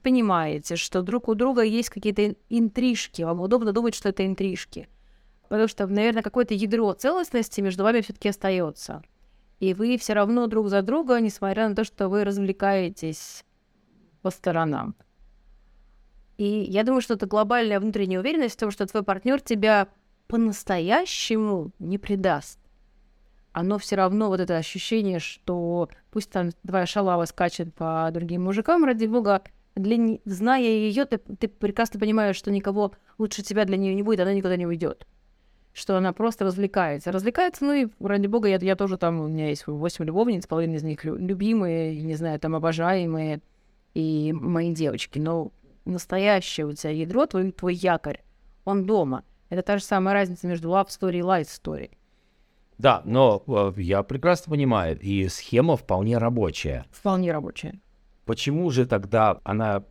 понимаете, что друг у друга есть какие-то ин- интрижки, вам удобно думать, что это интрижки. Потому что, наверное, какое-то ядро целостности между вами все-таки остается. И вы все равно друг за друга, несмотря на то, что вы развлекаетесь по сторонам. И я думаю, что это глобальная внутренняя уверенность в том, что твой партнер тебя по-настоящему не предаст. Оно все равно вот это ощущение, что пусть там твоя шалава скачет по другим мужикам, ради бога, для зная ее, ты, ты прекрасно понимаешь, что никого лучше тебя для нее не будет, она никуда не уйдет. Что она просто развлекается. Развлекается, ну и ради бога, я, я тоже там, у меня есть 8 любовниц, половина из них лю- любимые, не знаю, там обожаемые, и мои девочки. Но настоящее у тебя ядро, твой, твой якорь, он дома. Это та же самая разница между love story и light story. Да, но э, я прекрасно понимаю, и схема вполне рабочая. Вполне рабочая. Почему же тогда она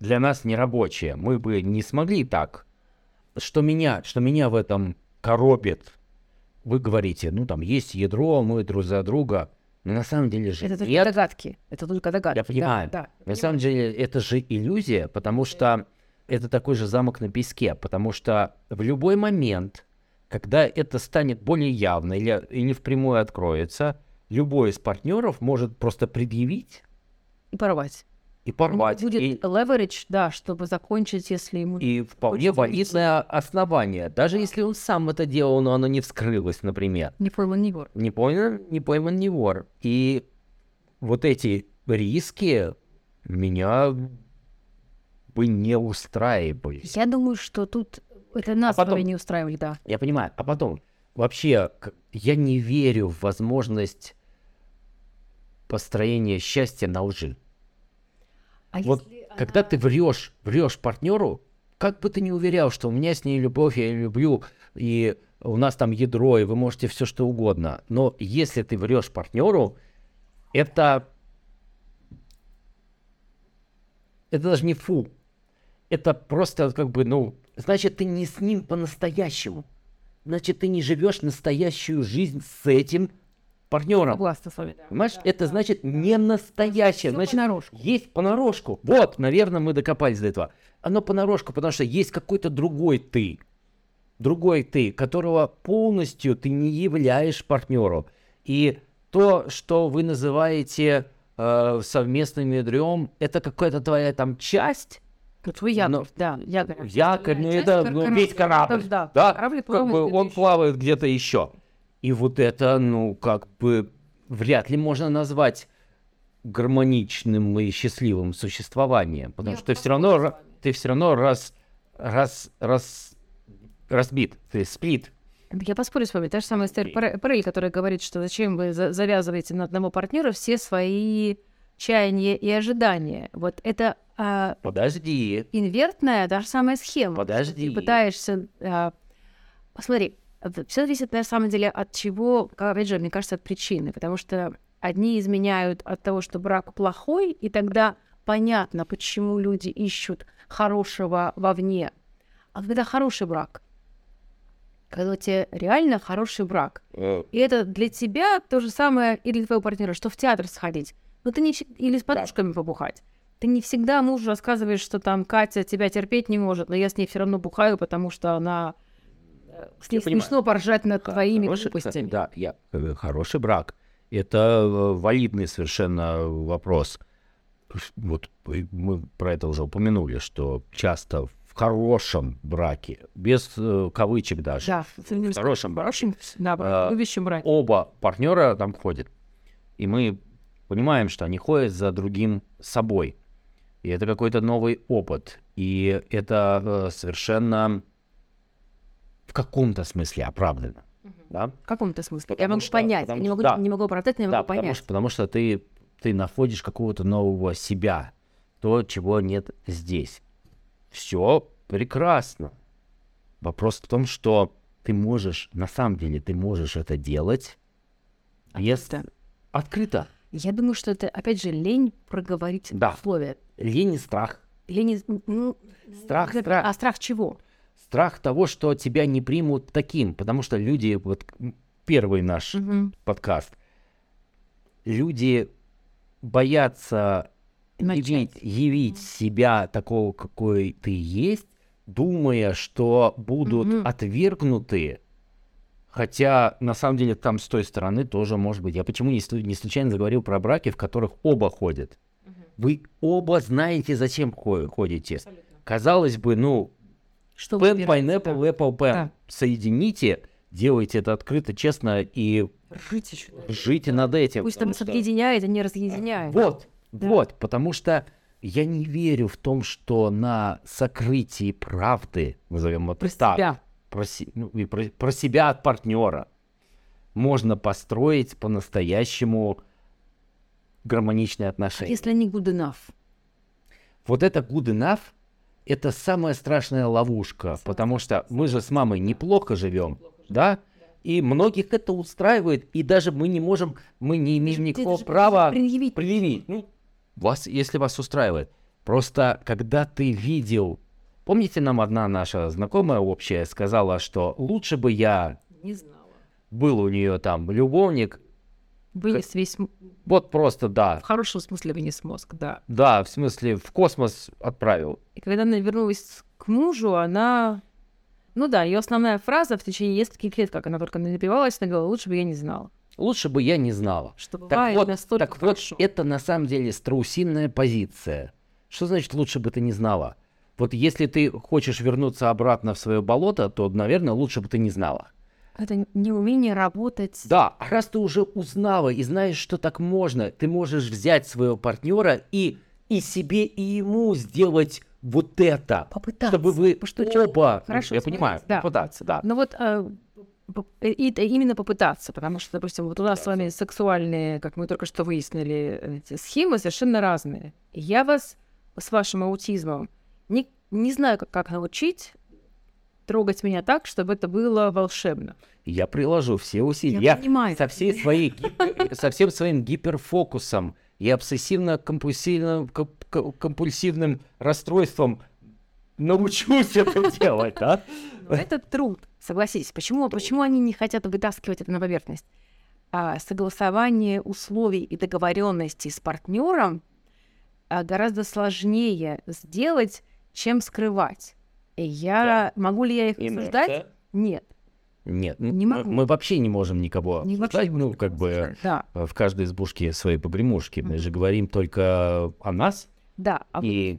для нас не рабочая? Мы бы не смогли так. Что меня, что меня в этом коробит? Вы говорите, ну там есть ядро, мы друг за друга. Но на самом деле же Это только нет. догадки. Это только догадки. Я понимаю. Да, да. На самом деле это же иллюзия, потому что это такой же замок на песке, потому что в любой момент, когда это станет более явно или, или впрямую откроется, любой из партнеров может просто предъявить И порвать. И порвать. Будет И, leverage, да, чтобы закончить, если ему... и вполне валидное основание. Даже если он сам это делал, но оно не вскрылось, например. Не пойман, не вор. Не понял, не пойман, не вор. И вот эти риски меня бы не устраивали. Я думаю, что тут это нас А потом- не устраивали, да. Я понимаю. А потом, вообще, я не верю в возможность построения счастья на лжи. А Вот если Когда она- ты врешь, врешь партнеру, как бы ты ни уверял, что у меня с ней любовь, я ее люблю, и у нас там ядро, и вы можете все что угодно. Но если ты врешь партнеру, это это даже не фу. Это просто как бы, ну, значит, ты не с ним по-настоящему. Значит, ты не живешь настоящую жизнь с этим партнером. Согласна с вами, да. Понимаешь, Да, это да. значит не настоящее. Значит, понарошку. есть понарошку. Вот, наверное, мы докопались до этого. Оно понарошку, потому что есть какой-то другой ты. Другой ты, которого полностью ты не являешь партнеру. И то, что вы называете э, совместным ядрем, это какая-то твоя там часть, Ну, твой якорь, Но- да, якорь. якорь, ну Часть это ну, весь корабль. Да, Да, корабль как бы он плавает где-то еще. И вот это, ну, как бы вряд ли можно назвать гармоничным и счастливым существованием, потому Я что ты все равно, ты все равно раз, раз, раз, разбит, ты сплит. Я поспорю с вами. Та же самая Эстер Пере- Перель, которая говорит, что зачем вы за- завязываете на одного партнера все свои чаяния и ожидания. Вот это а, Подожди, инвертная, та же самая схема. подожди. Ты пытаешься... а, Посмотри, все зависит на самом деле от чего, опять же, мне кажется, от причины. Потому что одни изменяют от того, что брак плохой, и тогда понятно, почему люди ищут хорошего вовне. А когда хороший брак, когда у тебя реально хороший брак, Э, и это для тебя то же самое и для твоего партнера, что в театр сходить. Но ты не или с подружками побухать. Ты не всегда мужу рассказываешь, что там Катя тебя терпеть не может, но я с ней все равно бухаю, потому что она с ней понимаю. смешно поржать над твоими Хороший- глупостями. Да, я, э, хороший брак. Это э, валидный совершенно вопрос. Вот э, мы про это уже упомянули, что часто в хорошем браке, без э, кавычек даже, Да, в хорошем браке, да, любящим браке. оба партнера там ходят. И мы понимаем, что они ходят за другим собой. и это какой-то новый опыт, и это э, совершенно в каком-то смысле оправдано. Да? В каком-то смысле. Потому я могу что- понять. потому Я не могу, да. не могу оправдать, но я Да, могу потому понять. что, потому что ты, ты находишь какого-то нового себя, то, чего нет здесь. Все прекрасно. Вопрос в том, что ты можешь, на самом деле, ты можешь это делать Открыто. открыто. Я думаю, что это, опять же, лень проговорить Да. условия. Лень и страх. Лень... из- ну, Страх, страх. А страх чего? Страх того, что тебя не примут таким, потому что люди, вот первый наш Мгм. подкаст, люди боятся Начать. явить, явить себя такого, какой ты есть, думая, что будут Мгм. отвергнуты, хотя на самом деле там с той стороны тоже может быть. Я почему не, не случайно заговорил про браки, в которых оба ходят? Вы оба знаете, зачем хо- ходите. Казалось бы, ну, Что pen, pineapple, apple, pen. Да. Соедините, делайте это открыто, честно и Жить еще. жите над этим. Пусть там что- объединяет, а не разъединяет. Вот, Да. вот, потому что я не верю в том, что на сокрытии правды, назовем это Про так, себя. про, ну, и про- про себя от партнера, можно построить по-настоящему гармоничные отношения. Если они good enough. Вот это good enough, это самая страшная ловушка, потому что мы же с мамой неплохо живем, да? И многих это устраивает, и даже мы не можем, мы не имеем никакого права предъявить. предъявить. Ну, вас, если вас устраивает. Просто когда ты видел... Помните, нам одна наша знакомая общая сказала, что лучше бы я Не знала. был у нее там любовник, Вынес весь... вот просто да, В хорошем смысле вынес мозг, да. да, в смысле в космос отправил. И когда она вернулась к мужу, она... Ну да, ее основная фраза в течение нескольких лет, как она только напивалась, она говорила, лучше бы я не знала. Лучше бы я не знала. Что Так бывает вот, настолько так вот, хорошо. это на самом деле страусиная позиция. Что значит лучше бы ты не знала? Вот если ты хочешь вернуться обратно в свое болото, то, наверное, лучше бы ты не знала. Это неумение работать. Да, а раз ты уже узнала и знаешь, что так можно, ты можешь взять своего партнера и, и себе, и ему сделать вот это. Попытаться. Чтобы вы Что оба... Хорошо, я понимаю, да. попытаться, да. Ну вот э, п- и- именно попытаться, потому что, допустим, вот у нас с вами сексуальные, как мы только что выяснили, эти схемы совершенно разные. Я вас с вашим аутизмом не, не знаю, как, как научить трогать меня так, чтобы это было волшебно. Я приложу все усилия. Я понимаю. со всей своей гипер- со всем своим гиперфокусом и обсессивно-компульсивным компульсивным расстройством научусь это делать, да? Но это труд, согласитесь. Почему, почему они не хотят вытаскивать это на поверхность? А, согласование условий и договоренностей с партнером а, гораздо сложнее сделать, чем скрывать. Я могу ли я их обсуждать? Нет. Нет, м- Не мы- могу. мы вообще не можем никого Не обсуждать, ну, как бы Да, э, в каждой избушке свои погремушки. Мы же говорим только о нас, да. А и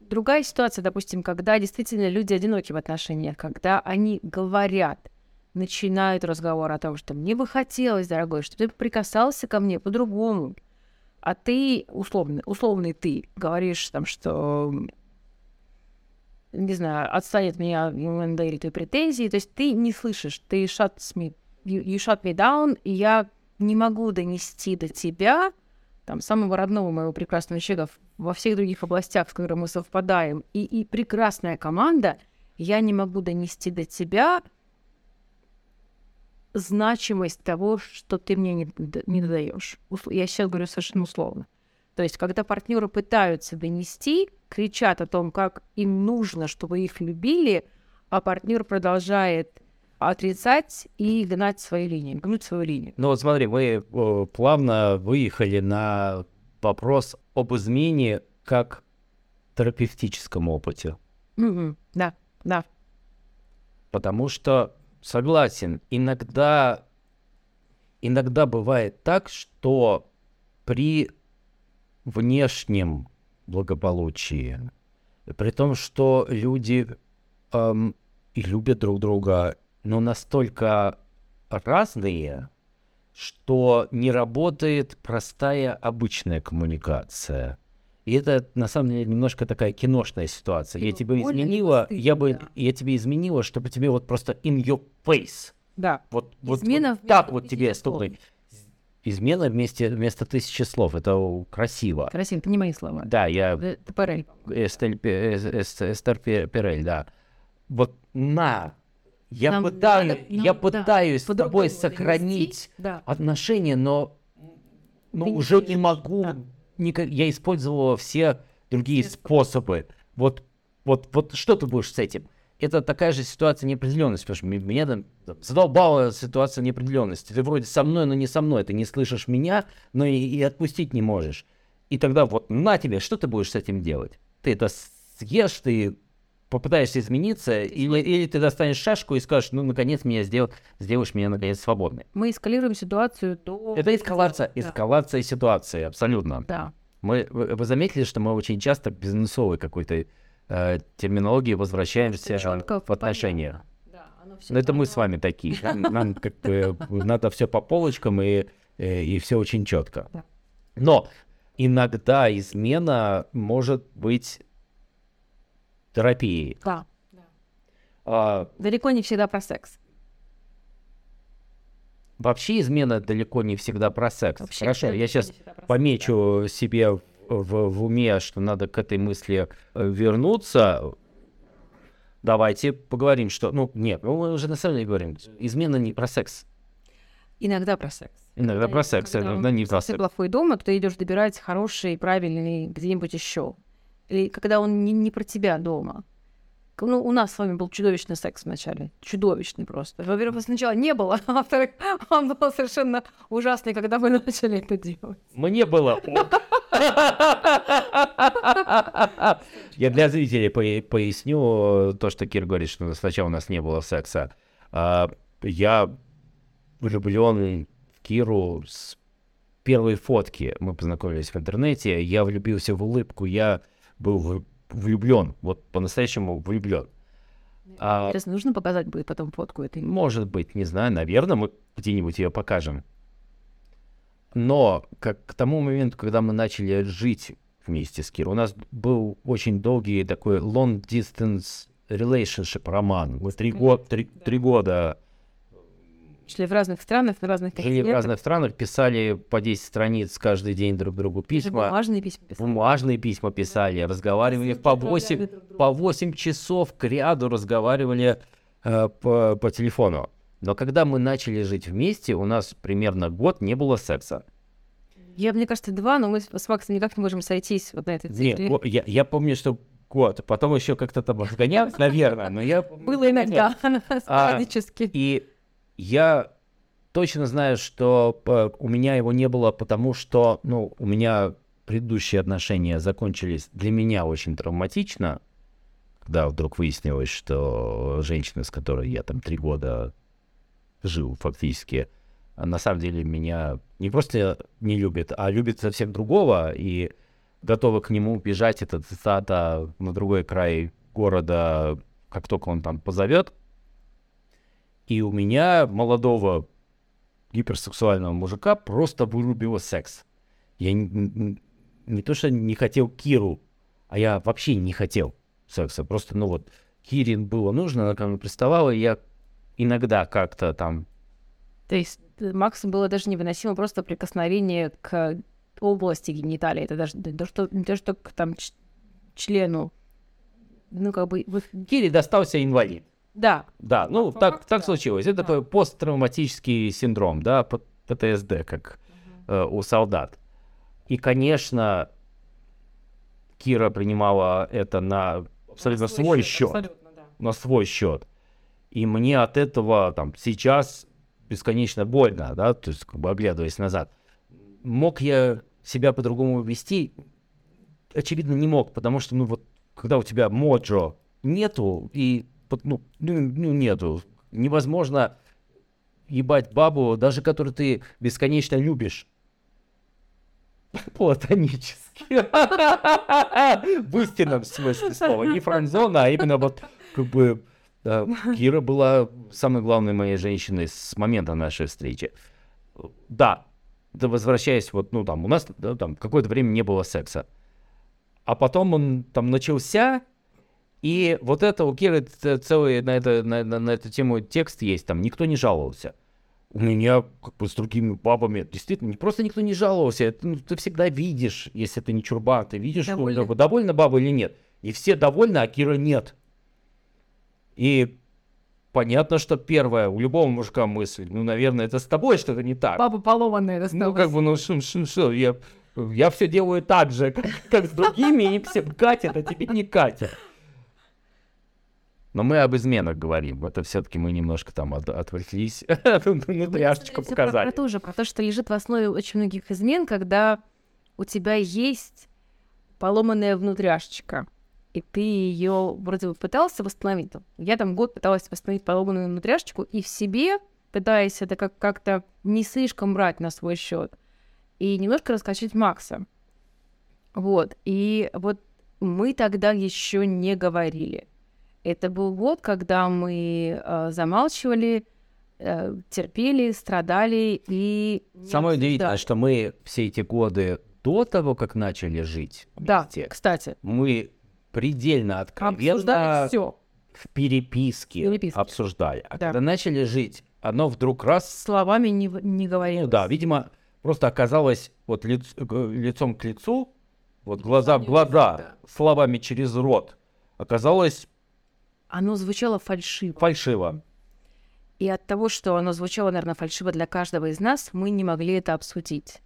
другая ситуация, допустим, когда действительно люди одиноки в отношениях, когда они говорят, начинают разговор о том, что мне бы хотелось, дорогой, чтобы ты прикасался ко мне по-другому, а ты, условный, условный ты, говоришь там, что не знаю, отстань от меня, ему надоели твои претензии, то есть ты не слышишь, ты shut me, you, you shut me down, и я не могу донести до тебя, там, самого родного моего прекрасного человека во всех других областях, с которыми мы совпадаем, и, и прекрасная команда, я не могу донести до тебя значимость того, что ты мне не, не даешь. Я сейчас говорю совершенно условно. То есть, когда партнеры пытаются донести, кричат о том, как им нужно, чтобы их любили, а партнер продолжает отрицать и гнать свою линию, гнуть свою линию. Ну вот смотри, мы э, плавно выехали на вопрос об измене как терапевтическом опыте. Мгм. Да, да. Потому что, согласен, иногда, иногда бывает так, что при внешнем благополучии, при том, что люди эм, и любят друг друга, но настолько разные, что не работает простая обычная коммуникация. И это, на самом деле, немножко такая киношная ситуация. Я либо изменила, я бы, да. я тебе изменила, чтобы тебе вот просто in your face. Да. Вот, вот, Измена вот так вот тебе, слов. Измена вместе, вместо тысячи слов. Это красиво. Красиво, это не мои слова. Да, я Это Перель. Эстель Эс- Эстер Пе- Перель, да. Вот на, я Нам пытаюсь, надо- я нам, да, пытаюсь с по-другому тобой сохранить Да. отношения, но Ты не уже не слышишь, могу. да. никак- я использовала все другие Все способы. Вот, вот, вот что ты будешь с этим? Это такая же ситуация неопределенности, потому что меня там там задолбала ситуация неопределенности. Ты вроде со мной, но не со мной. Ты не слышишь меня, но и, и отпустить не можешь. И тогда вот на тебе, что ты будешь с этим делать? Ты это съешь, ты попытаешься измениться, или, или ты достанешь шашку и скажешь, ну, наконец, меня сделал, сделаешь меня, наконец, свободной. Мы эскалируем ситуацию до... Это эскалация, Да. эскалация ситуации, абсолютно. Да. Мы, вы, вы заметили, что мы очень часто к бизнесовой какой-то э, терминологии возвращаемся Чётко, в отношения. Да, Но это мы с вами такие. Нам, как бы надо все по полочкам и, э, и все очень четко. Да. Но иногда измена может быть терапией. Да. А, Далеко не всегда про секс. вообще измена далеко не всегда про секс. Вообще Хорошо, я сейчас помечу себе в, в- уме, что надо к этой мысли э, вернуться. Давайте поговорим, что... Ну, нет, ну, мы уже на самом деле говорим. Измена не про секс. да. Иногда про секс. Иногда про секс, Когда иногда не про секс. плохой дома, ты идешь добирать хороший, правильный где-нибудь еще. Или когда он не, не про тебя дома. Ну, у нас с вами был чудовищный секс вначале. Чудовищный просто. Во-первых, сначала не было, а во-вторых, он был совершенно ужасный, когда мы начали это делать. Мне было. Я для зрителей поясню то, что Кир говорит, что сначала у нас не было секса. А, Я влюблен в Киру с первой фотки. Мы познакомились в интернете. Я влюбился в улыбку. Я был влюблен. Вот по-настоящему влюблен. А, Сейчас нужно показать будет потом фотку этой. может быть, не знаю, наверное, мы где-нибудь ее покажем. Но как к тому моменту, когда мы начали жить вместе с Кирой, у нас был очень долгий такой long distance relationship роман. Мы три, го- три, три года Шли в разных странах, в разных жили в континентах. разных странах, писали по 10 страниц каждый день друг другу Даже письма, Бумажные письма писали. бумажные письма писали, разговаривали Ссылки по отправляли 8, друг другу. по 8 часов к ряду разговаривали э, по, по телефону. Но когда мы начали жить вместе, у нас примерно год не было секса. Я, мне кажется, два, но мы с Максом никак не можем сойтись вот на этой Нет, цифре. го- я, я помню, что год, потом еще как-то там разгонялся, наверное, но я... Было иногда, А. И я точно знаю, что э, у меня его не было, потому что, ну, у меня предыдущие отношения закончились для меня очень травматично, когда вдруг выяснилось, что женщина, с которой я там три года жил фактически, на самом деле меня не просто не любит, а любит совсем другого и готова к нему бежать, это цитата, на другой край города, как только он там позовет. И у меня, молодого гиперсексуального мужика, просто вырубило секс. Я не, не- то, что не хотел Киру, а я вообще не хотел секса. Просто, ну вот, Кирин было нужно, она ко мне приставала, и я иногда как-то там То есть э, Максу было даже невыносимо просто прикосновение к области гениталии. Это даже не то, что, не то, что к там члену. Ну, как бы... Кире достался инвалид. Да, Да, ну по так, факту, так да. случилось. Это Да. такой посттравматический синдром, да, ПТСД, как э, у солдат. И, конечно, Кира принимала это на абсолютно свой счет. Абсолютно, да. на свой счет. И мне от этого там сейчас бесконечно больно, да, то есть как бы оглядываясь назад. Мог я себя по-другому вести? Очевидно, не мог, потому что, ну вот, когда у тебя моджо нету, и, ну, ну, ну, нету, невозможно ебать бабу, даже которую ты бесконечно любишь. Платонически. В истинном смысле слова. Не франзона, а именно вот как бы да, Кира была самой главной моей женщиной с момента нашей встречи. Да, да, возвращаясь, вот, ну, там, у нас да, там какое-то время не было секса. а потом он там начался, и вот это у Киры целый на, это, на, на, на эту тему текст есть, там никто не жаловался. У меня как бы с другими бабами действительно просто никто не жаловался, это, ну, ты всегда видишь, если ты не чурбан, ты видишь, что как бы, довольна баба или нет. И все довольны, а Кира нет. И понятно, что первое, у любого мужика мысль, ну, наверное, это с тобой что-то не так. Баба поломанная Ну, досталась. как бы, ну, что, что, что, я, я все делаю так же, как, как с другими, и всем катит, а тебе не катит. Но мы об изменах говорим. Это все-таки мы немножко там от- отвлеклись. Ну, Это про, про показали. то же, про то, что лежит в основе очень многих измен, когда у тебя есть поломанная внутряшечка, и ты ее вроде бы пытался восстановить. Я там год пыталась восстановить поломанную внутряшечку, и в себе пытаясь это как- как-то не слишком брать на свой счет и немножко раскачать Макса. Вот. И вот мы тогда еще не говорили. Это был год, когда мы э, замалчивали, э, терпели, страдали и... Самое удивительное, обсуждали. что мы все эти годы до того, как начали жить Да, вместе, кстати, мы предельно обсуждали откровенно все. в переписке, Переписке. обсуждали. А Да. когда начали жить, оно вдруг раз Словами не, не говорили. Ну да, видимо, просто оказалось вот лиц- г- лицом к лицу, вот глаза в глаза, увидеть, словами через рот, оказалось Оно звучало фальшиво. фальшиво. И от того, что оно звучало, наверное, фальшиво для каждого из нас, мы не могли это обсудить.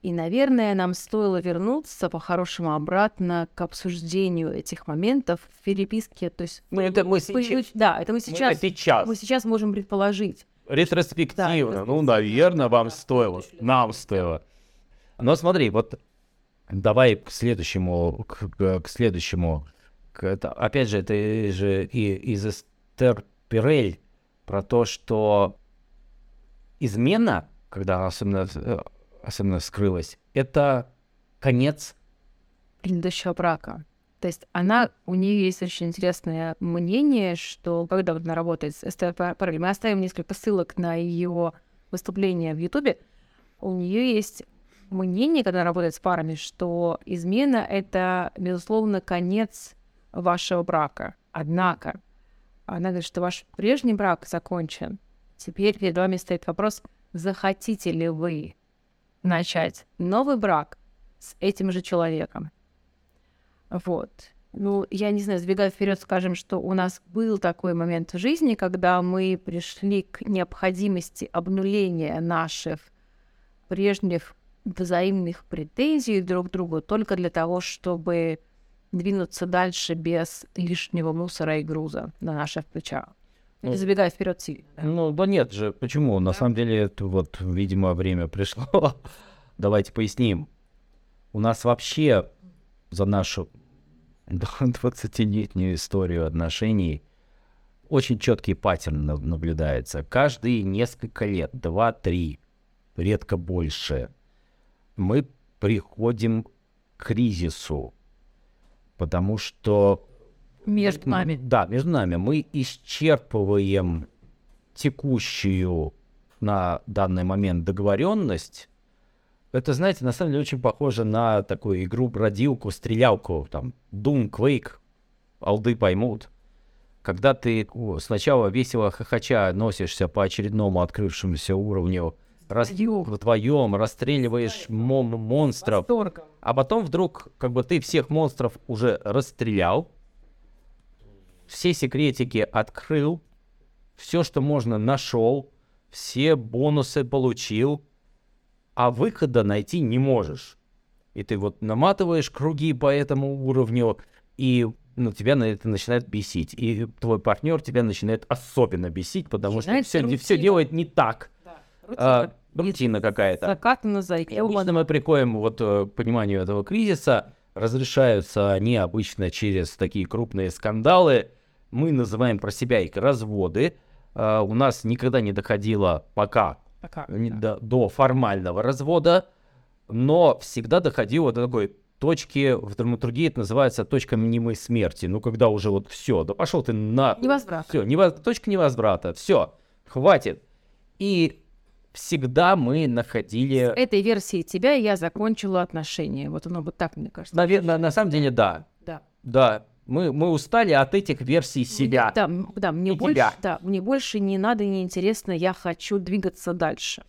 И, наверное, нам стоило вернуться по-хорошему обратно к обсуждению этих моментов в переписке. То есть, Ну, это мы сейчас- да, это мы Мы сейчас, это сейчас, мы сейчас можем предположить. ретроспективно, Да, ну, наверное, вам стоило, нам стоило. Но смотри, вот давай к следующему, к, к- следующему, опять же, это же и из Эстер Пирель про то, что измена, когда особенно, э, особенно скрылась, это конец. предыдущего брака. То есть она, у нее есть очень интересное мнение, что когда вот она работает с Эстер Парель, мы оставим несколько ссылок на ее выступление в Ютубе, у нее есть мнение, когда она работает с парами, что измена — это, безусловно, конец вашего брака. Однако она говорит, что ваш прежний брак закончен. Теперь перед вами стоит вопрос, захотите ли вы начать новый брак с этим же человеком. Вот. Ну, я не знаю, сбегая вперед, скажем, что у нас был такой момент в жизни, когда мы пришли к необходимости обнуления наших прежних взаимных претензий друг к другу только для того, чтобы двинуться дальше без лишнего мусора и груза на наших плечах. Ну, Забегая вперед сильно. да. Ну, да нет же, почему? На самом деле, это вот, видимо, время пришло. Давайте поясним. У нас вообще за нашу 20-летнюю историю отношений очень четкий паттерн на- наблюдается. Каждые несколько лет, 2-3, редко больше, мы приходим к кризису, потому что Между нами. Да, между нами. Мы исчерпываем текущую на данный момент договоренность. Это, знаете, на самом деле очень похоже на такую игру-бродилку, стрелялку, там, Doom, Quake, алды поймут. Когда ты сначала весело хохоча носишься по очередному открывшемуся уровню, раз... Вдвоем расстреливаешь мон- монстров, Восторгом. а потом вдруг, как бы ты всех монстров уже расстрелял, все секретики открыл, все, что можно, нашел, все бонусы получил, а выхода найти не можешь. И ты вот наматываешь круги по этому уровню, и ну, тебя на это начинает бесить. И твой партнер тебя начинает особенно бесить, потому что Начинается все, все делает не так. А, рутина какая-то. Закатано за И обычно мы приходим вот э, к пониманию этого кризиса. Разрешаются они обычно через такие крупные скандалы. Мы называем про себя их разводы. А, у нас никогда не доходило пока Пока. не до, до формального развода, но всегда доходило до такой точки, в драматургии это называется точка минимой смерти. Ну, когда уже вот все, да пошел ты на... Невозврата. Все, точка невозврата, все, хватит. И всегда мы находили... С этой версии тебя я закончила отношения. Вот оно вот так, мне кажется. Наверное, на самом деле, да. Да. Да. Мы, мы устали от этих версий себя. Да, да, мне И больше, тебя. да, мне больше не надо, не интересно, я хочу двигаться дальше.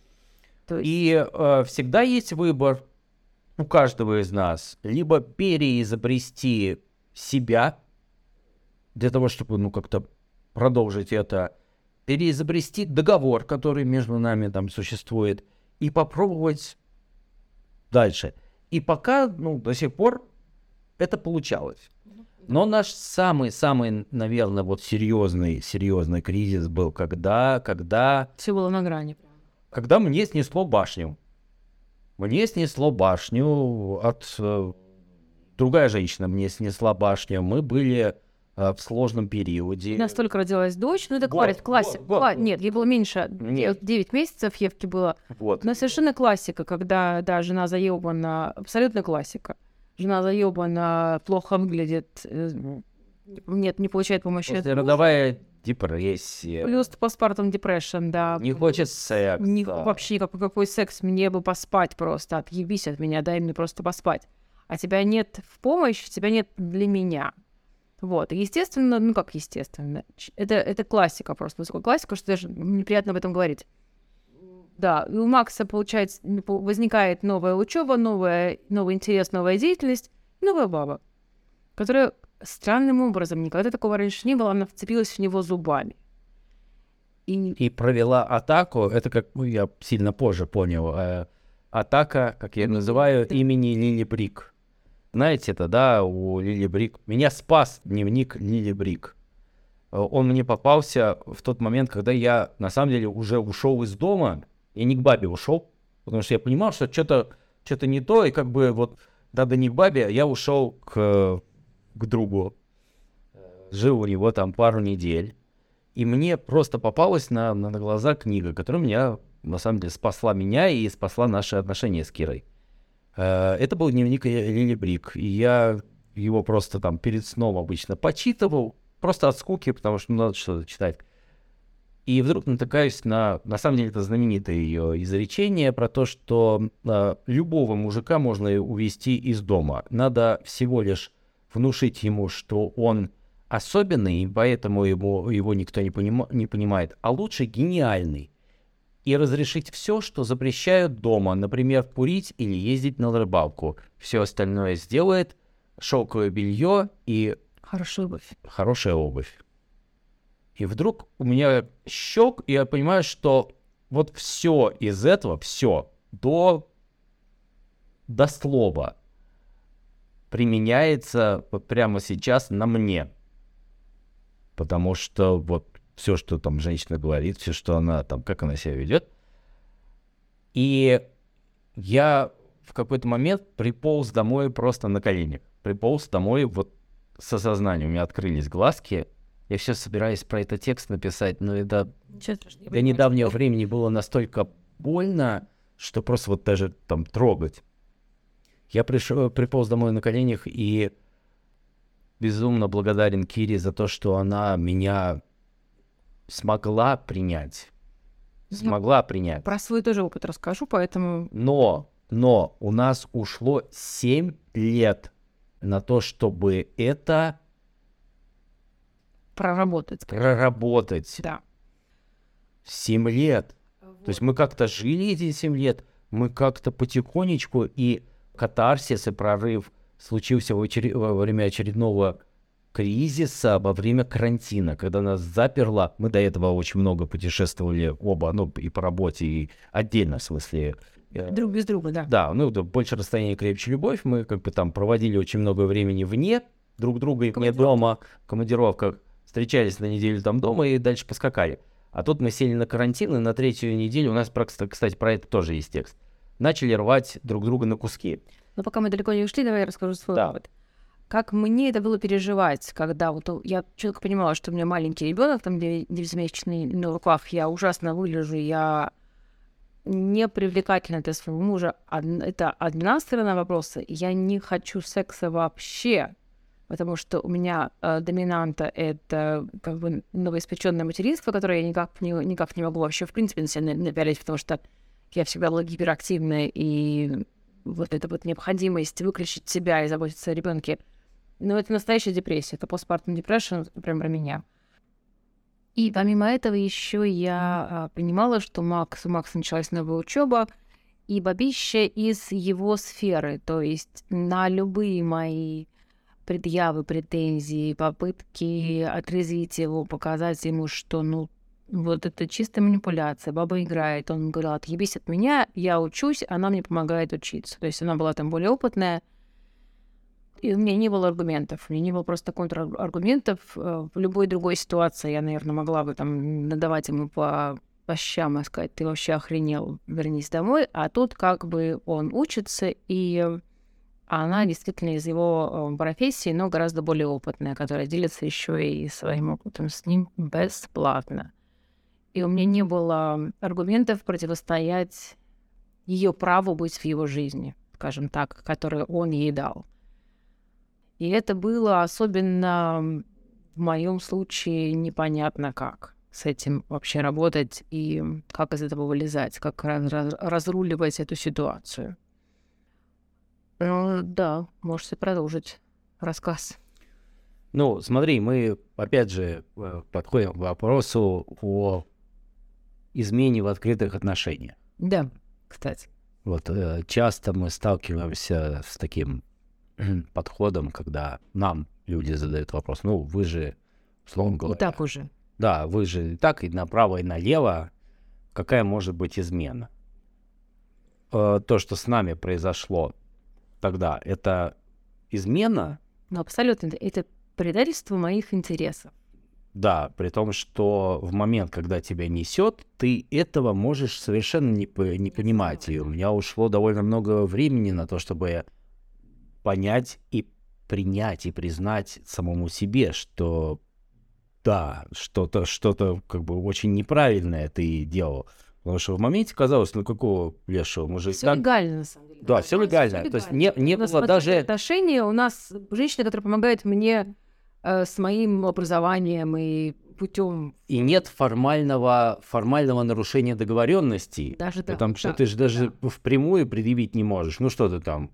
То есть, И э, всегда есть выбор у каждого из нас. Либо переизобрести себя для того, чтобы, ну, как-то продолжить это, переизобрести договор, который между нами там существует, и попробовать дальше. И пока, ну, до сих пор это получалось. Но наш самый-самый, наверное, вот серьезный, серьезный кризис был, когда, когда все было на грани. когда мне снесло башню. Мне снесло башню от... э, Другая женщина мне снесла башню. Мы были в сложном периоде. У нас только родилась дочь, ну это Год, говорит, год, год, Кла-. Нет, ей было меньше, Нет. 9 месяцев Евке было. Вот. Но совершенно классика, когда, да, жена заебана, абсолютно классика. Жена заебана, плохо выглядит, э, нет, не получает помощи. от мужа. Послеродовая депрессия. Плюс постпартум депрессион, да. Не хочет секса. Ни- вообще никакой какой секс, мне бы поспать просто, отъебись от меня, дай мне просто поспать. А тебя нет в помощь, тебя нет для меня. Вот, и естественно, ну как естественно, это, это классика просто, высокая классика, что даже неприятно об этом говорить. Да, у Макса, получается, возникает новая учеба, новая, новый интерес, новая деятельность, новая баба, которая странным образом, никогда такого раньше не было, она вцепилась в него зубами. И И провела атаку. Это как ну, я сильно позже понял. э, атака, как я называю, имени Лили Брик. Знаете это, да, у Лили Брик. Меня спас дневник Лили Брик. Э, Он мне попался в тот момент, когда я на самом деле уже ушел из дома. Я не к бабе ушел, потому что я понимал, что что-то что не то, и как бы вот надо не к бабе, я ушел к, к другу. Жил у него там пару недель. И мне просто попалась на, на глаза книга, которая меня, на самом деле, спасла меня и спасла наши отношения с Кирой. Э, Это был дневник Ли- Лили Брик. И я его просто там перед сном обычно почитывал, просто от скуки, потому что ну, надо что-то читать. И вдруг натыкаюсь на, на самом деле, это знаменитое ее изречение про то, что э, любого мужика можно увести из дома. Надо всего лишь внушить ему, что он особенный, и поэтому его, его никто не, понима- не понимает, а лучше гениальный. И разрешить все, что запрещают дома, например, курить или ездить на рыбалку. Все остальное сделает шелковое белье и хорошая обувь. хорошая обувь. И вдруг у меня щек, и я понимаю, что вот все из этого, все до, до слова применяется вот прямо сейчас на мне. Потому что вот все, что там женщина говорит, все, что она там, как она себя ведет. И я в какой-то момент приполз домой просто на коленях. Приполз домой вот с осознанием. У меня открылись глазки. Я все собираюсь про этот текст написать, но это до недавнего времени было настолько больно, что просто вот даже там трогать. Я пришел, приполз домой на коленях и безумно благодарен Кире за то, что она меня смогла принять. Я Смогла принять. Про свой тоже опыт расскажу, поэтому Но, но у нас ушло 7 лет на то, чтобы это проработать. проработать. Да. 7 лет. То есть мы как-то жили эти 7 лет, мы как-то потихонечку, и катарсис и прорыв случился в очере- во время очередного кризиса во время карантина, когда нас заперло. Мы до этого очень много путешествовали оба, ну и по работе, и отдельно, в смысле. э, Друг без друга, да. Да, ну больше расстояние крепче любовь. Мы как бы там проводили очень много времени вне друг друга и вне дома, в командировках, встречались на неделю там дома и дальше поскакали. А тут мы сели на карантин, и на третью неделю у нас, про- кстати, про это тоже есть текст. Начали рвать друг друга на куски. Но пока мы далеко не ушли, давай я расскажу свой Да. опыт. Как мне это было переживать, когда вот я четко понимала, что у меня маленький ребенок, там девя- девятимесячный на руках, я ужасно выгляжу, я не привлекательна для своего мужа. Это одна сторона вопроса. Я не хочу секса вообще. потому что у меня э, доминанта — это как бы новоиспеченное материнство, которое я никак не, никак не могу вообще в принципе на себя напялить, потому что я всегда была гиперактивная, и вот эта вот необходимость выключить себя и заботиться о ребенке, ну, это настоящая депрессия, это постпартум депрессия, прям про меня. И помимо этого еще я а, понимала, что Макс, у Макса началась новая учеба, и бабище из его сферы, то есть на любые мои предъявы, претензии, попытки отрезвить его, показать ему, что, ну, вот это чистая манипуляция, баба играет. Он говорил, отъебись от меня, я учусь, она мне помогает учиться. То есть она была там более опытная, и у меня не было аргументов. У меня не было просто контраргументов. Э, в любой другой ситуации я, наверное, могла бы там надавать ему по, по щам и сказать, ты вообще охренел, вернись домой. А тут как бы он учится, и она действительно из его э, профессии, но гораздо более опытная, которая делится еще и своим опытом с ним бесплатно. И у меня не было аргументов противостоять ее праву быть в его жизни, скажем так, которые он ей дал. И это было особенно в моем случае непонятно как с этим вообще работать и как из этого вылезать, как раз, раз, разруливать эту ситуацию. Ну, да, можете продолжить рассказ. Ну, смотри, мы опять же э, подходим к вопросу о измене в открытых отношениях. Да, кстати. Вот э, часто мы сталкиваемся с таким подходом, когда нам люди задают вопрос, ну, вы же, условно говоря... И так уже. Да, вы же и так и направо, и налево. Какая может быть измена? Э, то, что с нами произошло тогда, это измена? Ну, абсолютно. Это предательство моих интересов. Да, при том, что в момент, когда тебя несет, ты этого можешь совершенно не, по- не понимать. И у меня ушло довольно много времени на то, чтобы понять и принять и признать самому себе, что да, что-то, что-то как бы очень неправильное ты делал. Потому что в моменте казалось, ну какого лешего, же все легально, на самом деле. Да, да все легально. легально. То есть не, не было даже... Отношения у нас женщина, которая помогает мне э, с моим образованием и путем. И нет формального, формального нарушения договоренностей. Даже да. Потому что да, ты же даже да. впрямую предъявить не можешь. Ну что ты там,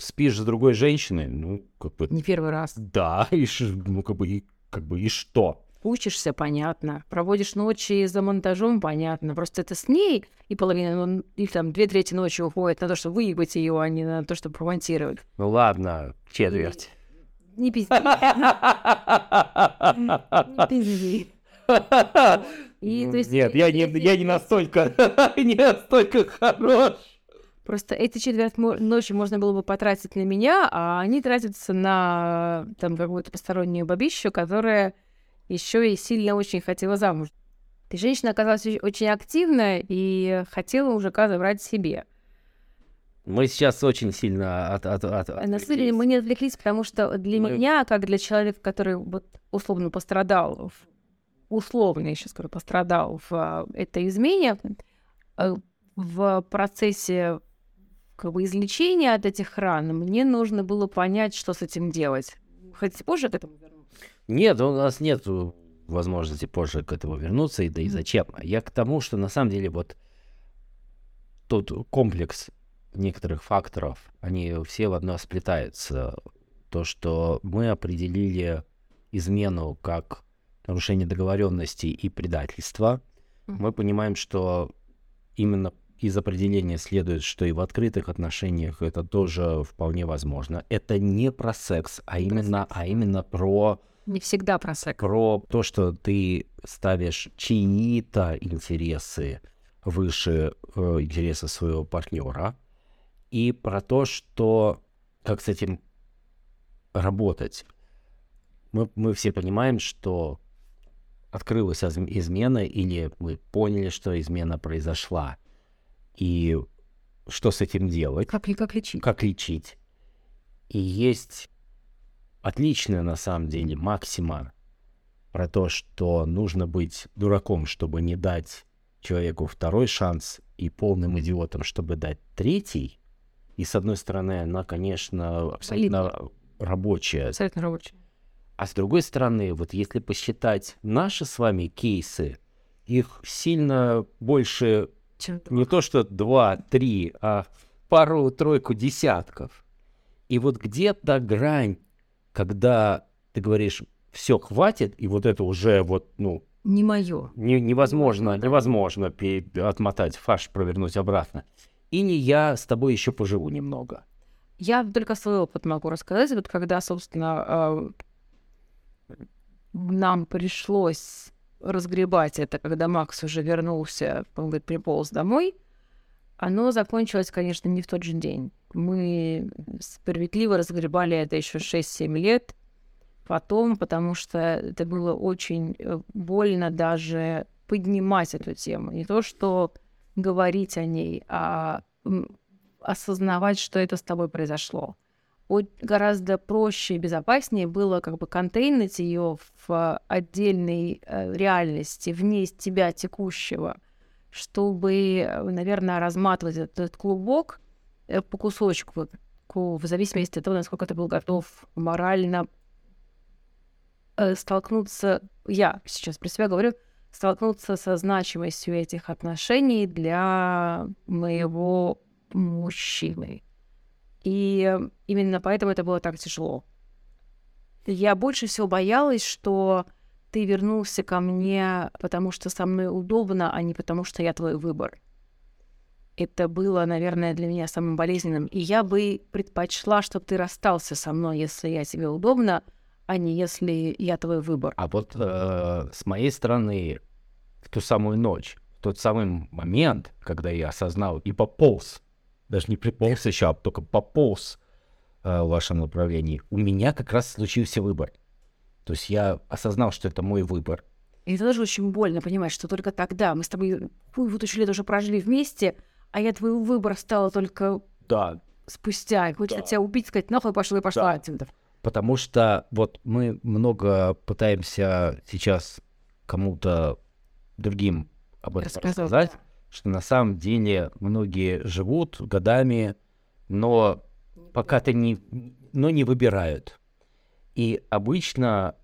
спишь с другой женщиной, ну, как бы... Не первый раз. Да, и, ну, как бы, и, как бы, и что? Учишься, понятно. Проводишь ночи за монтажом, понятно. Просто это с ней, и половина, ну, или там две трети ночи уходит на то, чтобы выебать ее, а не на то, чтобы промонтировать. Ну ладно, четверть. Не пизди. Не пизди. И, то есть, Нет, я не, я не настолько, не настолько хорош. Просто эти четверть ночи можно было бы потратить на меня, а они тратятся на там какую-то постороннюю бабищу, которая еще и сильно очень хотела замуж. И женщина оказалась очень активная и хотела мужика забрать себе. Мы сейчас очень сильно от, от, от, На самом деле мы не отвлеклись, потому что для мы... меня, как для человека, который вот условно пострадал, условно, я сейчас скажу, пострадал в а, этой измене, э, в процессе как бы излечения от этих ран мне нужно было понять, что с этим делать. Хотите позже к этому вернуться? Нет, у нас нет возможности позже к этому вернуться, и да и зачем. Я к тому, что на самом деле вот тот комплекс некоторых факторов, они все в одно сплетаются. То, что мы определили измену как нарушение договоренности и предательство, мы понимаем, что именно из определения следует, что и в открытых отношениях это тоже вполне возможно. Это не про секс, а именно, а именно про не всегда про секс. Про то, что ты ставишь чьи-то интересы выше э, интереса своего партнера, и про то, что как с этим работать. Мы, мы все понимаем, что открылась измена, или мы поняли, что измена произошла. И что с этим делать? Как, как лечить? Как лечить. И есть отличная на самом деле максима про то, что нужно быть дураком, чтобы не дать человеку второй шанс, и полным идиотом, чтобы дать третий. И с одной стороны, она, конечно, абсолютно Полит. рабочая. Абсолютно рабочая. А с другой стороны, вот если посчитать наши с вами кейсы, их сильно больше Чем не то что два, три, а пару-тройку десятков. И вот где-то грань, когда ты говоришь, все, хватит, и вот это уже вот, ну, не мое. не- невозможно, невозможно пе- отмотать фарш, провернуть обратно. И не я с тобой еще поживу немного. Я только свой опыт могу рассказать. Вот когда, собственно, а, нам пришлось разгребать это, когда Макс уже вернулся, он говорит, приполз домой, оно закончилось, конечно, не в тот же день. Мы справедливо разгребали это еще 6-7 лет потом, потому что это было очень э, больно даже поднимать эту тему. Не то, что говорить о ней, а осознавать, что это с тобой произошло. Гораздо проще и безопаснее было как бы контейнить ее в отдельной э, реальности, вне тебя текущего, чтобы, э, наверное, разматывать этот клубок э, по кусочку, ку- в зависимости от того, насколько ты был готов морально столкнуться, я сейчас про себя говорю, столкнуться со значимостью этих отношений для моего мужчины. И именно поэтому это было так тяжело. Я больше всего боялась, что ты вернулся ко мне, потому что со мной удобно, а не потому что я твой выбор. Это было, наверное, для меня самым болезненным. И я бы предпочла, чтобы ты расстался со мной, если я тебе удобно, а не если я твой выбор. А вот э, с моей стороны, в ту самую ночь, в тот самый момент, когда я осознал и пополз, даже не приполз еще, а только пополз э, в вашем направлении, у меня как раз случился выбор. То есть я осознал, что это мой выбор. И это тоже очень больно понимать, что только тогда мы с тобой хуй вот тысячу лет уже прожили вместе, а я твой выбор стала только Да, спустя. И хочется Да. тебя убить, сказать, нахуй пошла и пошла Да. отсюда. Потому что вот мы много пытаемся сейчас кому-то другим об этом Рассказать, рассказать, что на самом деле многие живут годами, но пока ты не, но не выбирают. И обычно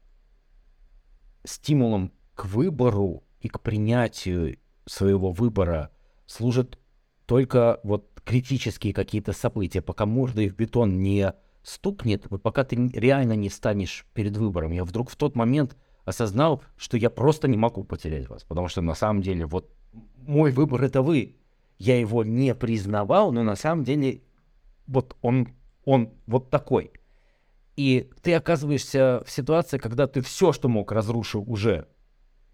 стимулом к выбору и к принятию своего выбора служат только вот критические какие-то события, пока мордой в бетон не стукнет, вот пока ты реально не станешь перед выбором. Я вдруг в тот момент осознал, что я просто не могу потерять вас, потому что на самом деле вот мой выбор это вы. Я его не признавал, но на самом деле вот он, он вот такой. И ты оказываешься в ситуации, когда ты все, что мог, разрушил уже.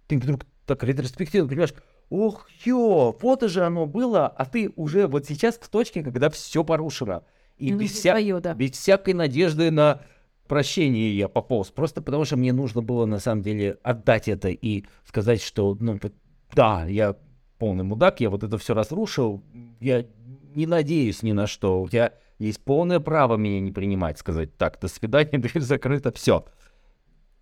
Ты вдруг так ретроспективно понимаешь, ох, ё, вот же оно было, а ты уже вот сейчас в точке, когда все порушено. И Ну, без, вся- твоё, да. без всякой надежды на прощение я пополз. Просто потому что мне нужно было на самом деле отдать это и сказать, что, ну, да, я полный мудак, я вот это все разрушил, я не надеюсь ни на что, у тебя есть полное право меня не принимать, сказать, так, до свидания, дверь закрыта, все.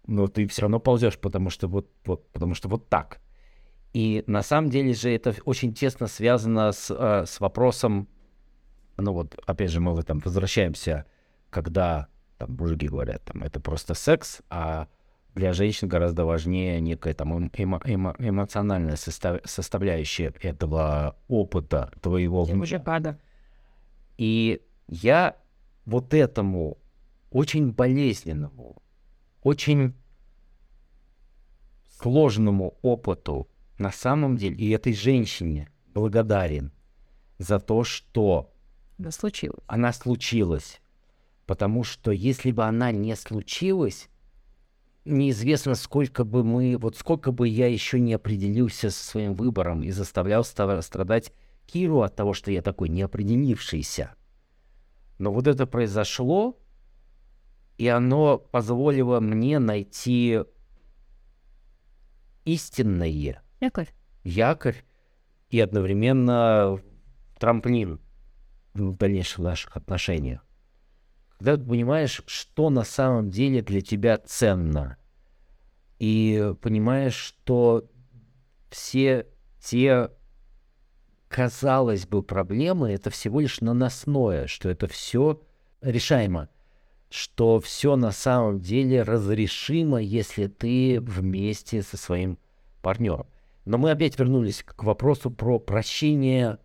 Но ты все равно ползешь, потому что вот, вот, потому что вот так. И на самом деле же это очень тесно связано с, э, с вопросом, ну вот, опять же, мы этом возвращаемся, когда там мужики говорят, там, это просто секс, а для женщин гораздо важнее некая там эмо- эмо- эмо- эмоциональная состав- составляющая этого опыта твоего Для вн- мужика, да. и я вот этому очень болезненному, очень сложному опыту на самом деле, и этой женщине благодарен за то, что Да, случилось. она случилась. Потому что если бы она не случилась, неизвестно, сколько бы мы, вот сколько бы я еще не определился со своим выбором и заставлял ста- страдать Киру от того, что я такой неопределившийся. Но вот это произошло, и оно позволило мне найти истинное, Якорь. якорь и одновременно трамплин в дальнейших наших отношениях. Когда ты понимаешь, что на самом деле для тебя ценно, и понимаешь, что все те, казалось бы, проблемы, это всего лишь наносное, что это все решаемо. что все на самом деле разрешимо, если ты вместе со своим партнером. Но мы опять вернулись к вопросу про прощение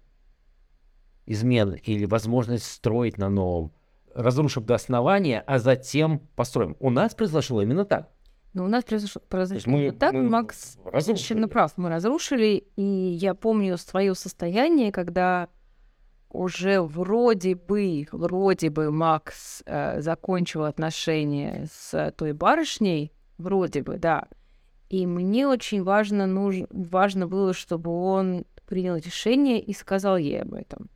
измен или возможность строить на новом, разрушив до основания, а затем построим. У нас произошло именно так. Ну, у нас произошло, произошло мы, так, мы Макс совершенно прав. Мы разрушили, и я помню свое состояние, когда уже вроде бы, вроде бы Макс э, закончил отношения с той барышней, вроде бы, да. И мне очень важно, нуж... важно было, чтобы он принял решение и сказал ей об этом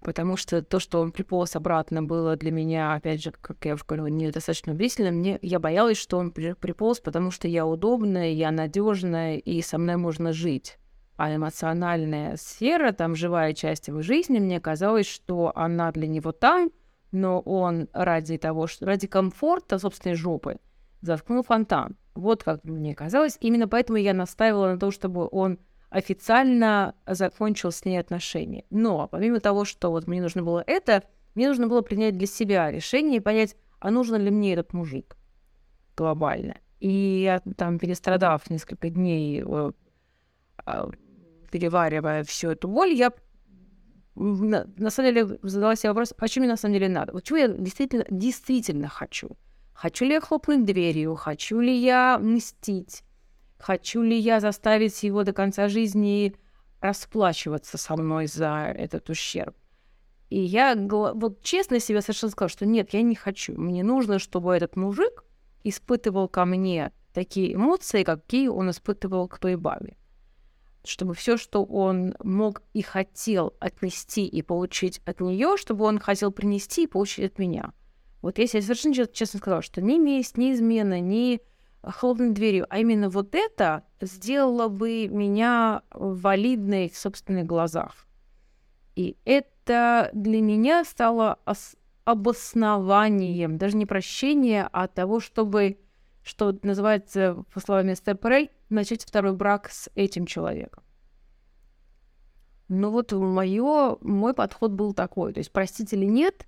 потому что то, что он приполз обратно, было для меня, опять же, как я говорила, недостаточно убедительно. Мне, я боялась, что он приполз, потому что я удобная, я надежная, и со мной можно жить. А эмоциональная сфера, там живая часть его жизни, мне казалось, что она для него там, но он ради того, что ради комфорта собственной жопы заткнул фонтан. Вот как мне казалось. Именно поэтому я настаивала на том, чтобы он официально закончил с ней отношения. Но помимо того, что вот мне нужно было это, мне нужно было принять для себя решение и понять, а нужен ли мне этот мужик глобально. И я там, перестрадав несколько дней, э, а, переваривая всю эту боль, я на, на самом деле задала себе вопрос, а что мне на самом деле надо? Вот чего я действительно, действительно хочу? Хочу ли я хлопнуть дверью? Хочу ли я мстить? Хочу ли я заставить его до конца жизни расплачиваться со мной за этот ущерб? И я вот честно себе совершенно сказала, что нет, я не хочу. Мне нужно, чтобы этот мужик испытывал ко мне такие эмоции, какие он испытывал к той бабе. Чтобы все, что он мог и хотел отнести и получить от нее, чтобы он хотел принести и получить от меня. Вот я совершенно честно сказала, что ни месть, ни измена, ни холодной дверью, а именно вот это сделало бы меня валидной в собственных глазах. И это для меня стало обоснованием, даже не прощения, а того, чтобы, что называется, по словам Степ Рэй, начать второй брак с этим человеком. Ну вот моё, мой подход был такой. То есть простить или нет,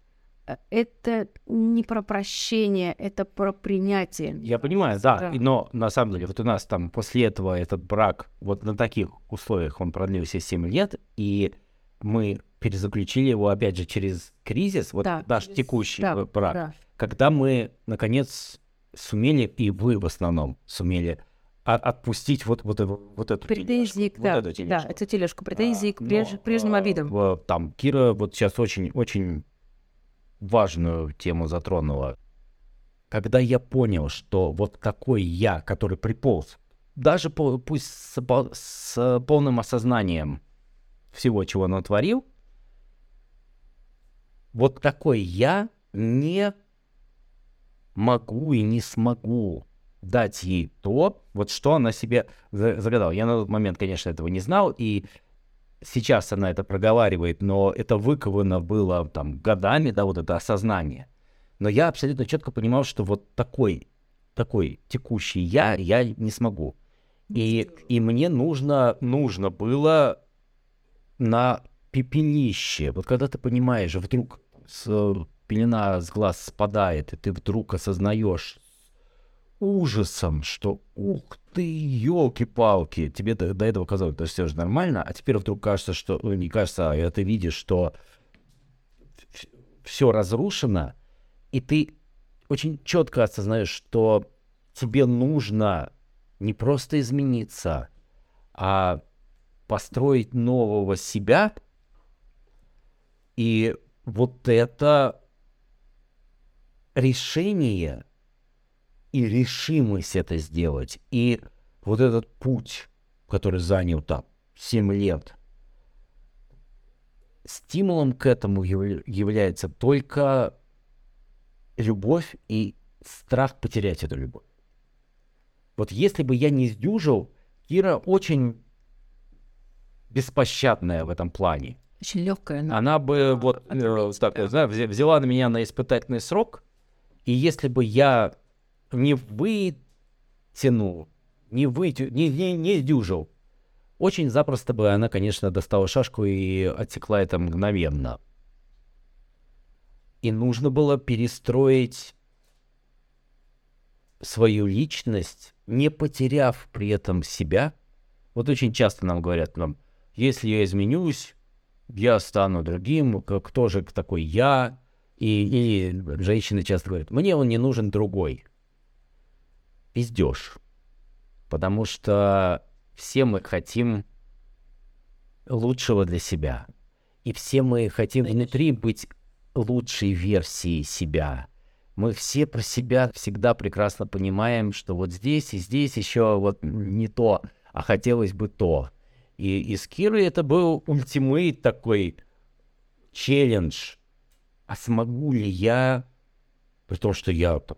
это не про прощение, это про принятие. Я понимаю, да, да. но на самом деле вот у нас там после этого этот брак вот на таких условиях он продлился 7 лет, и мы перезаключили его опять же через кризис, вот да, наш через... текущий да, брак, да. когда мы наконец сумели, и вы в основном сумели отпустить вот, вот, вот эту претензии, тележку. Да, вот эту тележку. да, эту тележку, претензии а, к преж, но, прежним обидам. Там Кира вот сейчас очень-очень важную тему затронула. Когда я понял, что вот такой я, который приполз, даже по, пусть с, с полным осознанием всего, чего натворил, вот такой я не могу и не смогу дать ей то, вот что она себе загадала. Я на тот момент, конечно, этого не знал, и сейчас она это проговаривает, но это выковано было там годами, да, вот это осознание. Но я абсолютно четко понимал, что вот такой, такой текущий я, я не смогу. И, и мне нужно, нужно было на пепелище. Вот когда ты понимаешь, вдруг с, пелена с глаз спадает, и ты вдруг осознаешь ужасом, что ух ты, елки-палки, тебе до, до этого казалось, что все же нормально, а теперь вдруг кажется, что, ну, не кажется, а ты видишь, что все разрушено, и ты очень четко осознаешь, что тебе нужно не просто измениться, а построить нового себя. И вот это решение и решимость это сделать, и вот этот путь, который занял там 7 лет, стимулом к этому является только любовь и страх потерять эту любовь. Вот если бы я не сдюжил, Кира очень беспощадная в этом плане. Очень легкая. Но... Она бы вот э, так, да. знаю, взяла на меня на испытательный срок, и если бы я не вытянул, не, вытю, не, не, не сдюжил. Очень запросто бы она, конечно, достала шашку и отсекла это мгновенно. И нужно было перестроить свою личность, не потеряв при этом себя. Вот очень часто нам говорят, нам, если я изменюсь, я стану другим, кто же такой я? И, и женщины часто говорят, мне он не нужен другой. Пиздеж. Потому что все мы хотим лучшего для себя. И все мы хотим внутри быть лучшей версией себя. Мы все про себя всегда прекрасно понимаем, что вот здесь и здесь еще вот не то, а хотелось бы то. И, и с Кирой это был ультимейт такой челлендж. А смогу ли я, при том, что я там,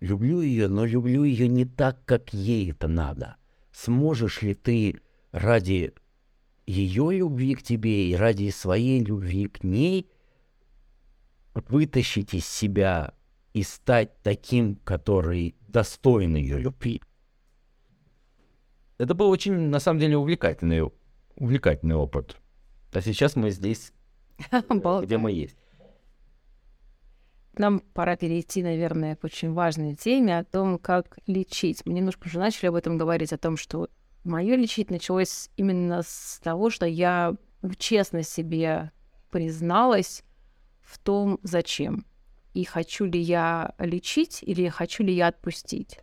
люблю ее, но люблю ее не так, как ей это надо. Сможешь ли ты ради ее любви к тебе и ради своей любви к ней вытащить из себя и стать таким, который достоин ее любви. Это был очень, на самом деле, увлекательный, увлекательный опыт. А сейчас мы здесь, где мы есть. Нам пора перейти, наверное, к очень важной теме о том, как лечить. Мы немножко уже начали об этом говорить, о том, что мое лечить началось именно с того, что я честно себе призналась в том, зачем. И хочу ли я лечить или хочу ли я отпустить.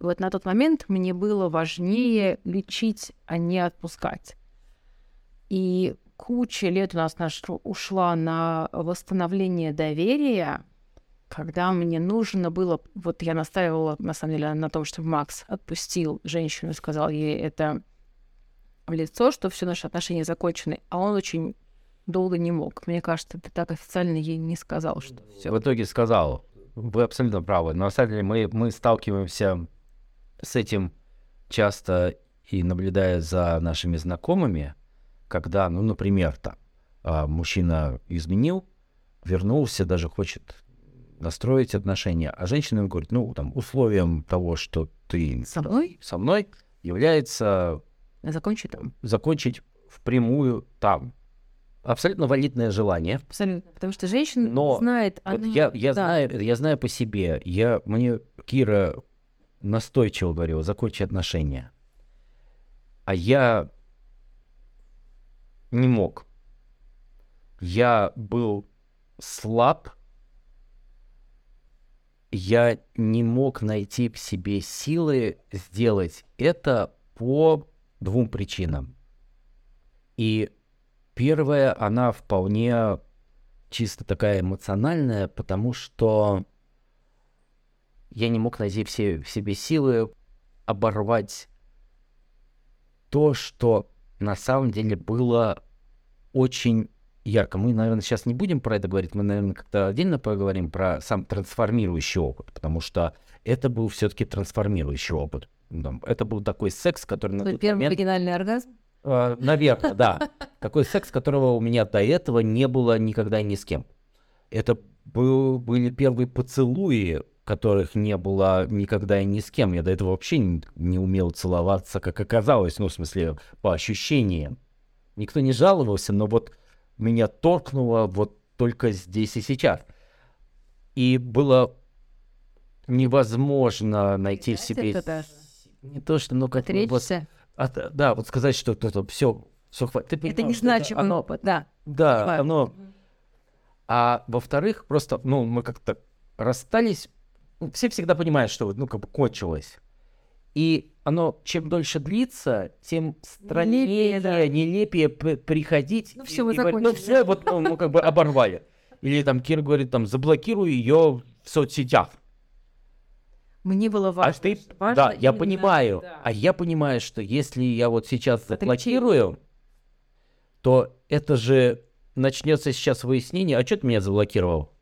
Вот на тот момент мне было важнее лечить, а не отпускать. И куча лет у нас наш ушла на восстановление доверия, когда мне нужно было, вот я настаивала, на самом деле, на том, чтобы Макс отпустил женщину и сказал ей это в лицо, что все наши отношения закончены, а он очень долго не мог. Мне кажется, ты так официально ей не сказал, что все. В итоге сказал. Вы абсолютно правы. Но на самом деле мы, мы сталкиваемся с этим часто и наблюдая за нашими знакомыми, когда, ну, например, там, а, мужчина изменил, вернулся, даже хочет настроить отношения, а женщина ему говорит, ну, там, условием того, что ты со мной, со мной является закончить там. Закончить впрямую там. Абсолютно валидное желание. Абсолютно. Потому что женщина Но знает... Она... я, я, да. знаю, я знаю по себе. Я, мне Кира настойчиво говорила, закончи отношения. А я не мог. Я был слаб. Я не мог найти в себе силы сделать это по двум причинам. И Первая, она вполне чисто такая эмоциональная, потому что я не мог найти все, в себе силы оборвать то, что на самом деле было очень ярко. Мы, наверное, сейчас не будем про это говорить, мы, наверное, как-то отдельно поговорим про сам трансформирующий опыт, потому что это был все-таки трансформирующий опыт. Это был такой секс, который... На Первый момент... оригинальный оргазм? Э, наверное, да. Такой секс, которого у меня до этого не было никогда ни с кем. Это был, были первые поцелуи, которых не было никогда и ни с кем. Я до этого вообще не, не умел целоваться, как оказалось, ну, в смысле, по ощущениям. Никто не жаловался, но вот меня торкнуло вот только здесь и сейчас. И было невозможно найти в себе... Не то, что, ну, как... Вот, от, да, вот сказать, что это все, все хватит. это не значимый оно, опыт, да. Да, Понимаю. оно... А во-вторых, просто, ну, мы как-то расстались, ну, все всегда понимают, что, ну, как бы кончилось. И оно, чем дольше длится, тем страннее, нелепее, да. нелепее приходить. Ну, все, мы и, Ну, все, вот, ну, ну, как бы оборвали. Или там Кир говорит, там, заблокируй ее в соцсетях. Мне было важно. А ты, важно да, я понимаю. Да. А я понимаю, что если я вот сейчас заблокирую, то это же начнется сейчас выяснение, а что ты меня заблокировал?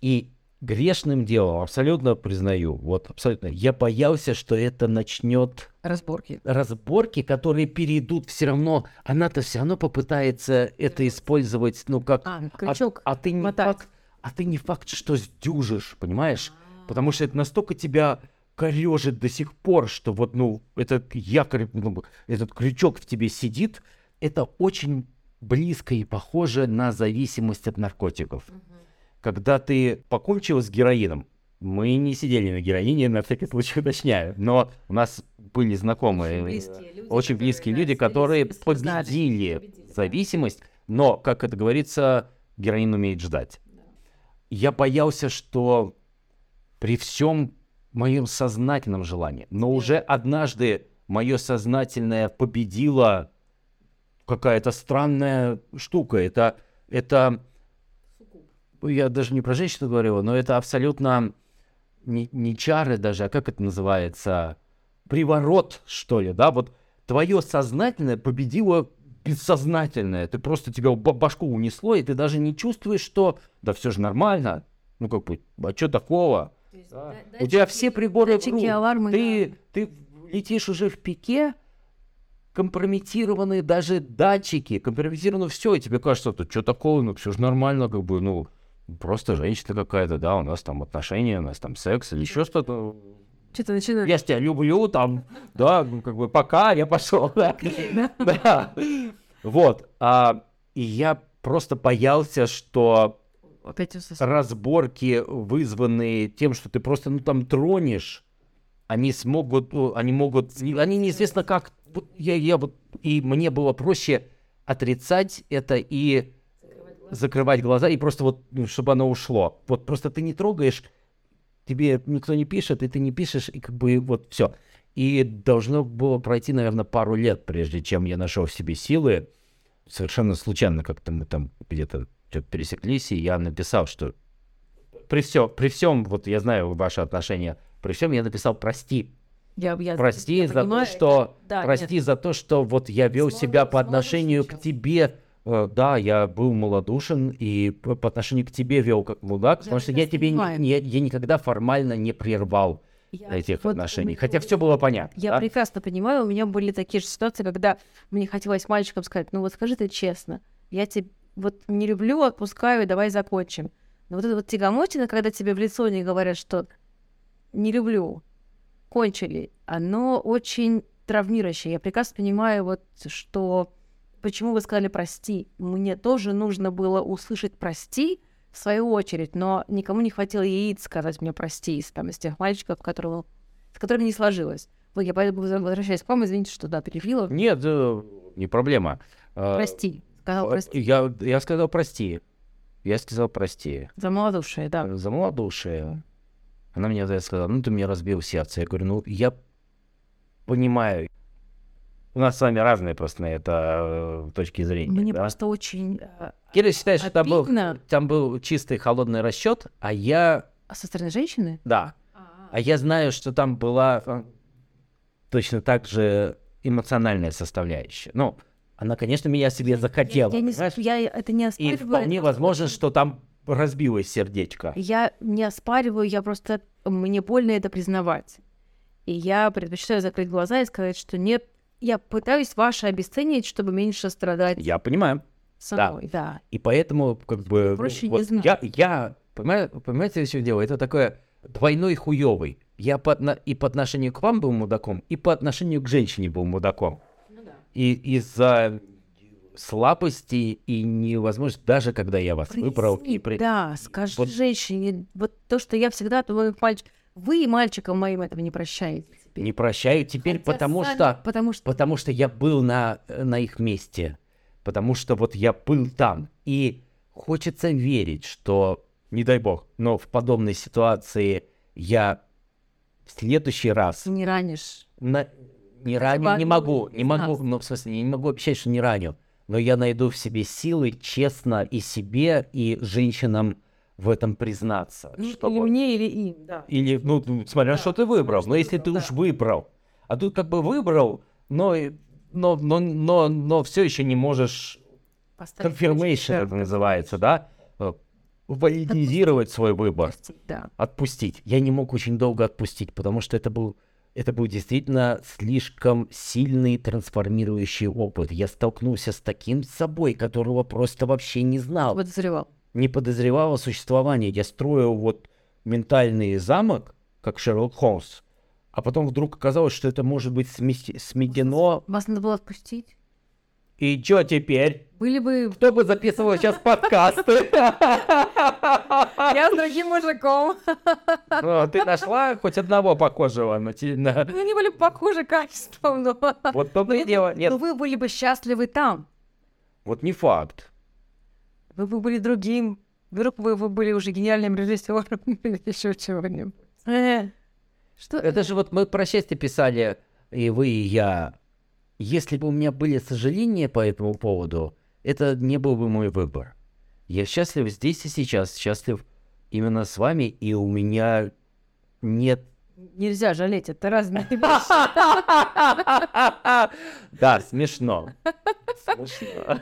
И грешным делом, абсолютно признаю, вот абсолютно, я боялся, что это начнет... Разборки. Разборки, которые перейдут все равно, она-то все равно попытается это использовать, ну как... А, крючок. а, а ты не факт, а ты не факт, что сдюжишь, понимаешь? Потому что это настолько тебя корежит до сих пор, что вот, ну, этот якорь, ну, этот крючок в тебе сидит, это очень близко и похоже на зависимость от наркотиков. Когда ты покончил с героином, мы не сидели на героине, на всякий случай уточняю, но у нас были знакомые, очень близкие люди, которые победили зависимость, но, как это говорится, героин умеет ждать. Я боялся, что при всем моем сознательном желании, но уже однажды мое сознательное победило какая-то странная штука. Это, это, я даже не про женщину говорю, но это абсолютно не, не чары даже, а как это называется? Приворот, что ли, да? Вот твое сознательное победило бессознательное. Ты просто тебя башку унесло, и ты даже не чувствуешь, что да все же нормально. Ну как бы, а что такого? Да. У тебя все приборы датчики, алармы, ты, да. ты летишь уже в пике, компрометированы даже датчики, компрометировано все, и тебе кажется, что такого, ну все же нормально, как бы, ну, просто женщина какая-то, да, у нас там отношения, у нас там секс или еще что-то. Что-то начинаешь. Я тебя люблю, там, да, ну, как бы, пока, я пошел, да. Да. Вот. А, и я просто боялся, что разборки, вызванные тем, что ты просто, ну, там тронешь, они смогут, ну, они могут, они неизвестно как, я, я вот, и мне было проще отрицать это и закрывать глаза, и просто вот, ну, чтобы оно ушло. Вот просто ты не трогаешь, тебе никто не пишет, и ты не пишешь, и как бы вот все. И должно было пройти, наверное, пару лет, прежде чем я нашел в себе силы. Совершенно случайно как-то мы там где-то пересеклись, и я написал, что при всем, при всем, вот я знаю ваши отношения, при всем я написал прости. Я, я, прости я за понимаю, то, что да, прости нет. за то, что вот я вел себя по отношению к тебе. Э, да, я был малодушен и по, по отношению к тебе вел как мудак, я потому что я тебе не, не, я никогда формально не прервал я, этих вот отношений. Хотя все было понятно. Я да? прекрасно понимаю, у меня были такие же ситуации, когда мне хотелось мальчикам сказать, ну вот скажи ты честно, я тебя вот не люблю, отпускаю, давай закончим. Но вот это вот тягомотина, когда тебе в лицо не говорят, что не люблю, кончили, оно очень травмирующее. Я прекрасно понимаю, вот, что почему вы сказали «прости». Мне тоже нужно было услышать «прости», в свою очередь, но никому не хватило яиц сказать мне «прости» из, там, из тех мальчиков, которого, с которыми не сложилось. Вот я поэтому возвращаюсь к вам, извините, что да, перебила. Нет, э, не проблема. А, прости. Сказал прости. Я, я сказал прости. Я сказал прости. За малодушие, да. За малодушие. Она мне это сказала, ну ты мне разбил сердце. Я говорю, ну я понимаю. У нас с вами разные просто на это э, точки зрения. Мне да? просто очень э, Кира считает, что там был, там был чистый холодный расчет, а я... А со стороны женщины? Да. А-а-а. А я знаю, что там была э, точно так же эмоциональная составляющая. Ну, она, конечно, меня себе захотела. Я, не, я это не оспариваю. И вполне возможно, что там разбилось сердечко. Я не оспариваю, я просто... Мне больно это признавать. И я предпочитаю закрыть глаза и сказать, что нет, я пытаюсь ваше обесценить, чтобы меньше страдать. Я понимаю. Самой, да. да. И поэтому, как бы... Проще вот, не знать. Я, я понимаю, понимаете, что дело? Это такое двойной хуёвый. Я по, и по отношению к вам был мудаком, и по отношению к женщине был мудаком. Ну, да. И из-за слабости и невозможность, даже когда я вас Призни, выбрал. И при... Да, скажи вот... женщине, вот то, что я всегда думаю, мальчик, вы мальчикам моим этого не прощаете. Теперь. Не прощаю теперь, Хотя потому сами... что, потому что, потому что я был на на их месте, потому что вот я был там, и хочется верить, что не дай бог, но в подобной ситуации я в следующий раз не ранишь. На... Не раню, не могу, не могу, ну, в смысле, не могу обещать, что не раню но я найду в себе силы честно и себе, и женщинам в этом признаться. Ну, чтобы... Или мне, или им, да. Или, ну, смотря да, что ты выбрал. Но если ты да. уж выбрал, а тут как бы выбрал, но, но, но, но, но все еще не можешь confirmation это называется, да? Э, валидизировать свой выбор. Отпустить, да. Отпустить. Я не мог очень долго отпустить, потому что это был это был действительно слишком сильный трансформирующий опыт. Я столкнулся с таким собой, которого просто вообще не знал. Подозревал. Не подозревал о существовании. Я строил вот ментальный замок, как Шерлок Холмс, а потом вдруг оказалось, что это может быть смести- сметено. Вас надо было отпустить? И что теперь? Были бы... Кто бы записывал сейчас подкасты? Я с другим мужиком. Ну, ты нашла хоть одного похожего на те- на- Ну, Они были похожи качеством, но... Вот том-то и дело. Нет, Но вы были бы счастливы там. вот не факт. Вы бы были другим. Вдруг вы, вы были уже гениальным режиссером или еще чего-нибудь. Э, Что? Это же вот мы про счастье писали, и вы, и я. Если бы у меня были сожаления по этому поводу, это не был бы мой выбор. Я счастлив здесь и сейчас, счастлив именно с вами, и у меня нет... Нельзя жалеть, это разные вещи. Да, смешно. Смешно.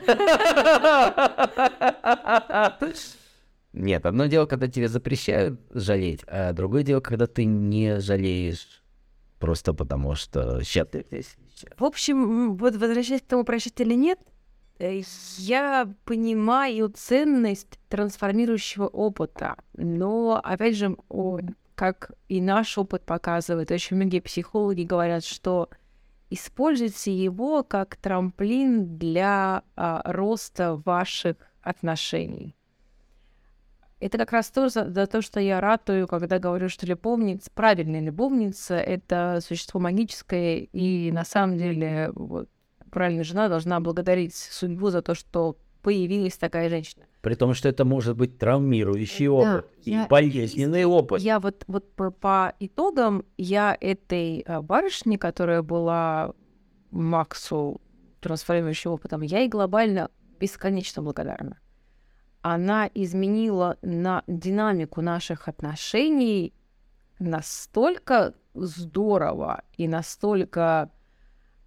Нет, одно дело, когда тебе запрещают жалеть, а другое дело, когда ты не жалеешь просто потому, что счастлив здесь. В общем, вот возвращаясь к тому, прощать или нет, э, я понимаю ценность трансформирующего опыта. Но, опять же, как и наш опыт показывает, очень многие психологи говорят, что используйте его как трамплин для а, роста ваших отношений. Это как раз то, за, за то, что я ратую, когда говорю, что любовница, правильная любовница, это существо магическое, и на самом деле вот, правильная жена должна благодарить судьбу за то, что появилась такая женщина. При том, что это может быть травмирующий Да, опыт и я- болезненный опыт. Я вот, вот по, по итогам, я этой а, барышне, которая была Максу трансформирующим опытом, я ей глобально бесконечно благодарна. Она изменила на динамику наших отношений настолько здорово и настолько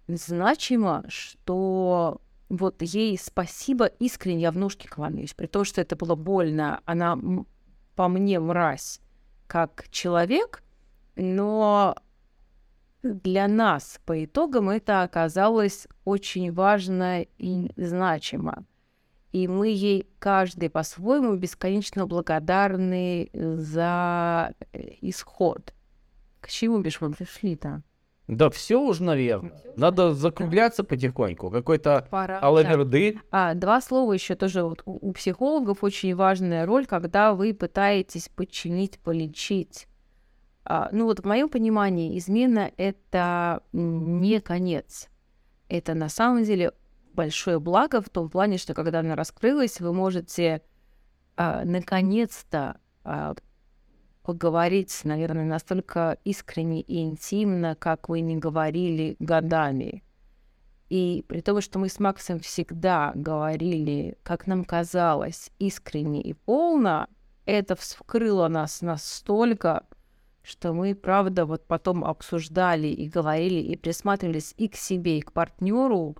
значимо, что вот ей спасибо искренне, я в ножки кланяюсь, при том, что это было больно. Она по мне мразь как человек, но для нас по итогам это оказалось очень важно и значимо. И мы ей каждый по-своему бесконечно благодарны за э, исход. К чему бишь мы пришли-то? Да все уже, наверное. Надо закругляться потихоньку. Какой-то Пора. алаверды. А, два слова еще тоже вот у, у психологов очень важная роль, когда вы пытаетесь починить, полечить. А, ну вот в моем понимании измена это не конец. Это на самом деле большое благо в том плане, что когда она раскрылась, вы можете а, наконец-то а, поговорить, наверное, настолько искренне и интимно, как вы не говорили годами. И при том, что мы с Максом всегда говорили, как нам казалось, искренне и полно, это вскрыло нас настолько, что мы, правда, вот потом обсуждали и говорили, и присматривались и к себе, и к партнеру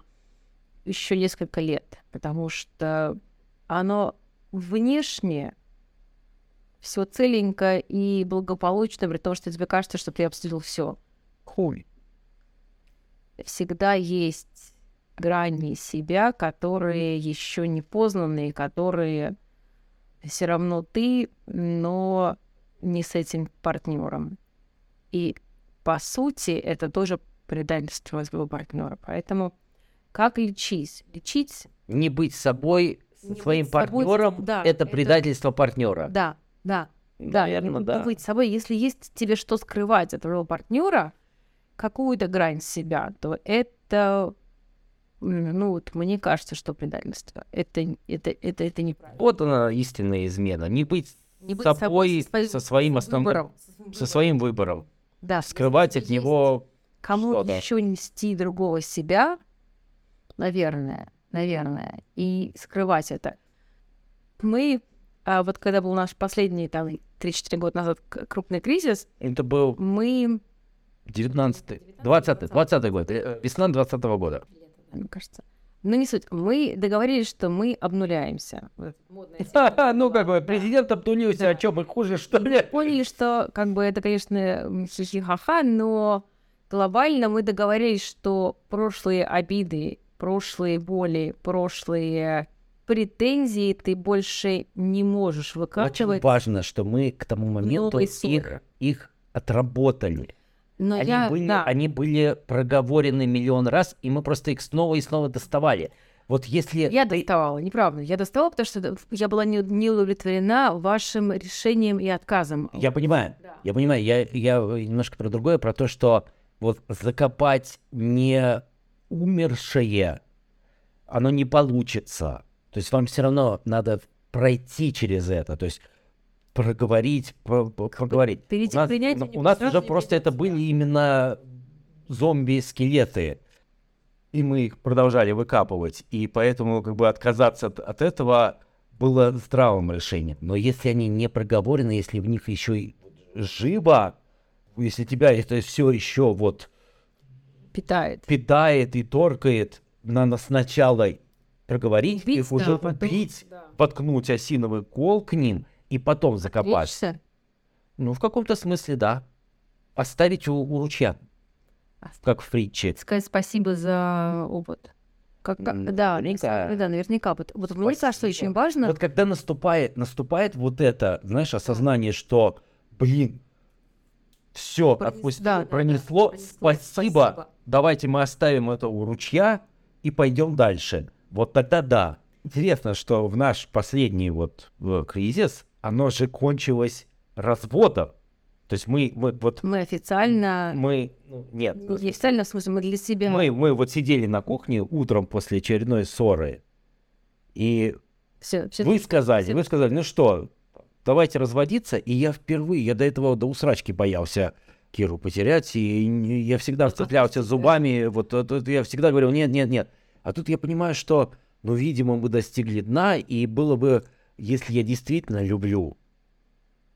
еще несколько лет, потому что оно внешне все целенько и благополучно, при том, что тебе кажется, что ты обсудил все. Хуй. Всегда есть грани себя, которые еще не познаны, которые все равно ты, но не с этим партнером. И по сути это тоже предательство своего партнера. Поэтому как лечить? Лечить Не быть собой со Не своим быть собой, партнером да, это это- предательство партнера. Да, да, да. Наверно, не да. быть собой. Если есть тебе что скрывать от твоего партнера, какую-то грань себя, то это, ну вот мне кажется, что предательство. Это, это, это, это неправильно. Вот она истинная измена. Не быть Не быть собой, со своим со своим основным, выбором. со своим выбором. Да, Скрывать от него Кому еще нести другого себя, наверное, наверное, и скрывать это. Мы, а, вот когда был наш последний, там, 3-4 года назад крупный кризис, Это был мы 19 20 20 год. э, Весна 20 года. мне кажется. Ну, не суть. Мы договорились, что мы обнуляемся. Ну, как бы, президент обнулился, о чем мы хуже, что ли? Поняли, что, как бы, это, конечно, хихи-ха-ха, но глобально мы договорились, что прошлые обиды, прошлые боли, прошлые претензии ты больше не можешь Очень выкачивать. важно, что мы к тому моменту новой их, их отработали. Но Они, я, были, да, они были проговорены миллион раз, и мы просто их снова и снова доставали. Вот если... Я доставала, неправда. Я доставала, потому что я была не, не удовлетворена вашим решением и отказом. Я понимаю, да. я понимаю. Я, я немножко про другое, про то, что вот закопать не умершее, оно не получится. То есть вам все равно надо пройти через это. То есть проговорить, про, проговорить. Перейти у нас, принятие, у нас уже просто это были именно зомби-скелеты и мы их продолжали выкапывать, и поэтому как бы отказаться от, от этого было здравым решением. Но если они не проговорены, если в них еще и живо, если тебя это все еще вот питает, питает и торкает, надо сначала проговорить, Бить, их да, уже потом, убить, да. воткнуть осиновый кол к ним и потом закопать. Ну, в каком-то смысле, да. Оставить у, у ручья, как в притче. Сказать спасибо за опыт. Как, как- да, наверняка. да, наверняка. Вот, вот мне кажется, очень важно. Вот когда наступает, наступает вот это, знаешь, осознание, что, блин, все, Пронес- отпусти- да, да, да, пронесло, пронесло, спасибо, спасибо. давайте мы оставим это у ручья и пойдем дальше. Вот тогда да. Интересно, что в наш последний вот э, кризис, оно же кончилось разводом. То есть мы, мы вот, Мы официально, мы, ну, нет, не официально, в смысле, мы для себя. мы, мы вот сидели на кухне утром после очередной ссоры, и Все, все, вы сказали, все- вы сказали, ну что, давайте разводиться, и я впервые, я до этого до усрачки боялся Киру потерять, и я всегда вцеплялся зубами, вот, вот я всегда говорил, нет, нет, нет. А тут я понимаю, что, ну, видимо, мы достигли дна, и было бы, если я действительно люблю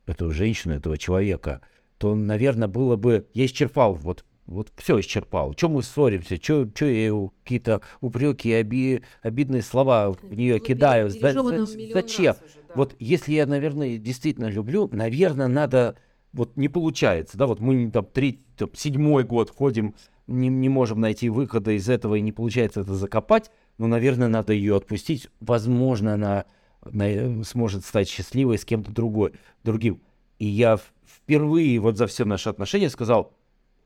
эту женщину, этого человека, то, наверное, было бы, я исчерпал, вот, вот все исчерпал. Чем мы ссоримся? Че я ей какие-то упреки, оби, обидные слова в нее кидаю? За- Пережевано за- в миллион зачем? уже, да. Вот если я, наверное, действительно люблю, наверное, надо, вот не получается, да, вот мы там, три, там, седьмой год ходим, не, не можем найти выхода из этого, и не получается это закопать, но, наверное, надо ее отпустить. Возможно, она на- сможет стать счастливой с кем-то другой, другим. И я впервые вот за все наши отношения сказал,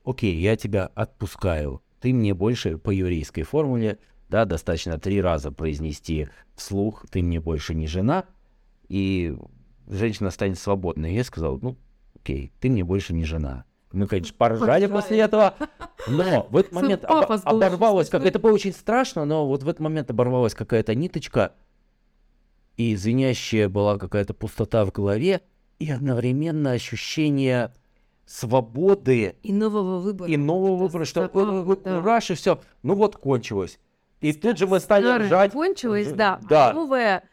окей, я тебя отпускаю. Ты мне больше по еврейской формуле, да, достаточно три раза произнести вслух, ты мне больше не жена, и женщина станет свободной. Я сказал, ну, окей, ты мне больше не жена. Мы, конечно, поржали после этого, но в этот момент очень оборвалась, как это было очень страшно, но вот в этот момент оборвалась какая-то ниточка, и звенящая была какая-то пустота в голове, и одновременно ощущение свободы И нового выбора. и нового выбора, что забавно, э, э, да. раш, и все. Ну вот кончилось. И тут же мы стали ржать. Кончилось, да. Да. А новое э,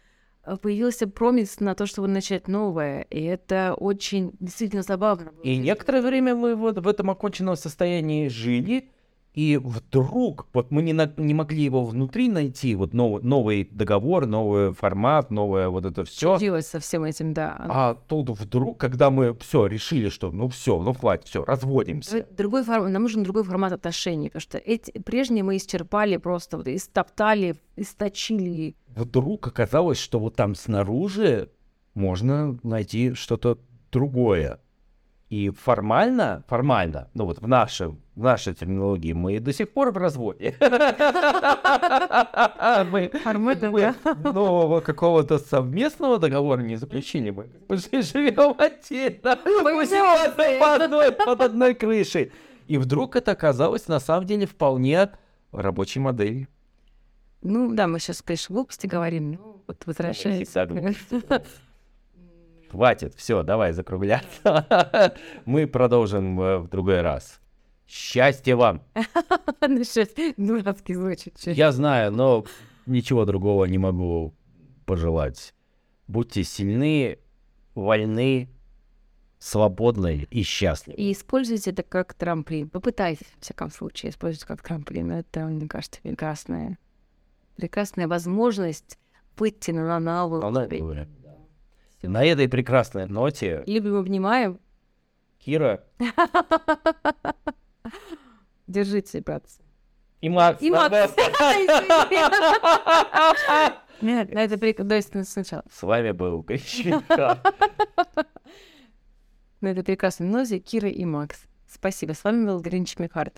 появился промис на то, чтобы начать новое. И это очень действительно забавно. И некоторое время мы вот в этом оконченном состоянии жили, и вдруг, вот мы не, на- не могли его внутри найти, вот новый, новый договор, новый формат, новое вот это все. Случилось со всем этим, да. А тут вдруг, когда мы все решили, что ну все, ну хватит, все, разводимся. Другой форм- Нам нужен другой формат отношений, потому что эти прежние мы исчерпали просто, вот, истоптали, источили. Вдруг оказалось, что вот там снаружи можно найти что-то другое. И формально, формально, ну вот в, нашем, в нашей терминологии мы до сих пор в разводе. Мы мы нового какого-то совместного договора не заключили. Мы мы же живем отдельно. Мы живем под одной, под одной крышей. И вдруг это оказалось на самом деле вполне рабочей моделью. Ну да, мы сейчас, конечно, глупости говорим, но вот возвращаясь. Хватит, все, давай закругляться. Мы продолжим э, в другой раз. Счастья вам! Ну, Дурацкий звучит. Я знаю, но ничего другого не могу пожелать. Будьте сильны, вольны, свободны и счастливы. И используйте это как трамплин. Попытайтесь, в всяком случае, использовать как трамплин. Это, мне кажется, прекрасная, прекрасная возможность выйти на уровень. говорю. На этой прекрасной ноте, Любим, обнимаем. Кира Держите, братцы. и Макс. И Макс. Нет, на это есть сначала. С вами был Грищенко. На этой прекрасной нозе Кира и Макс. Спасибо. С вами был Гринч Михарт.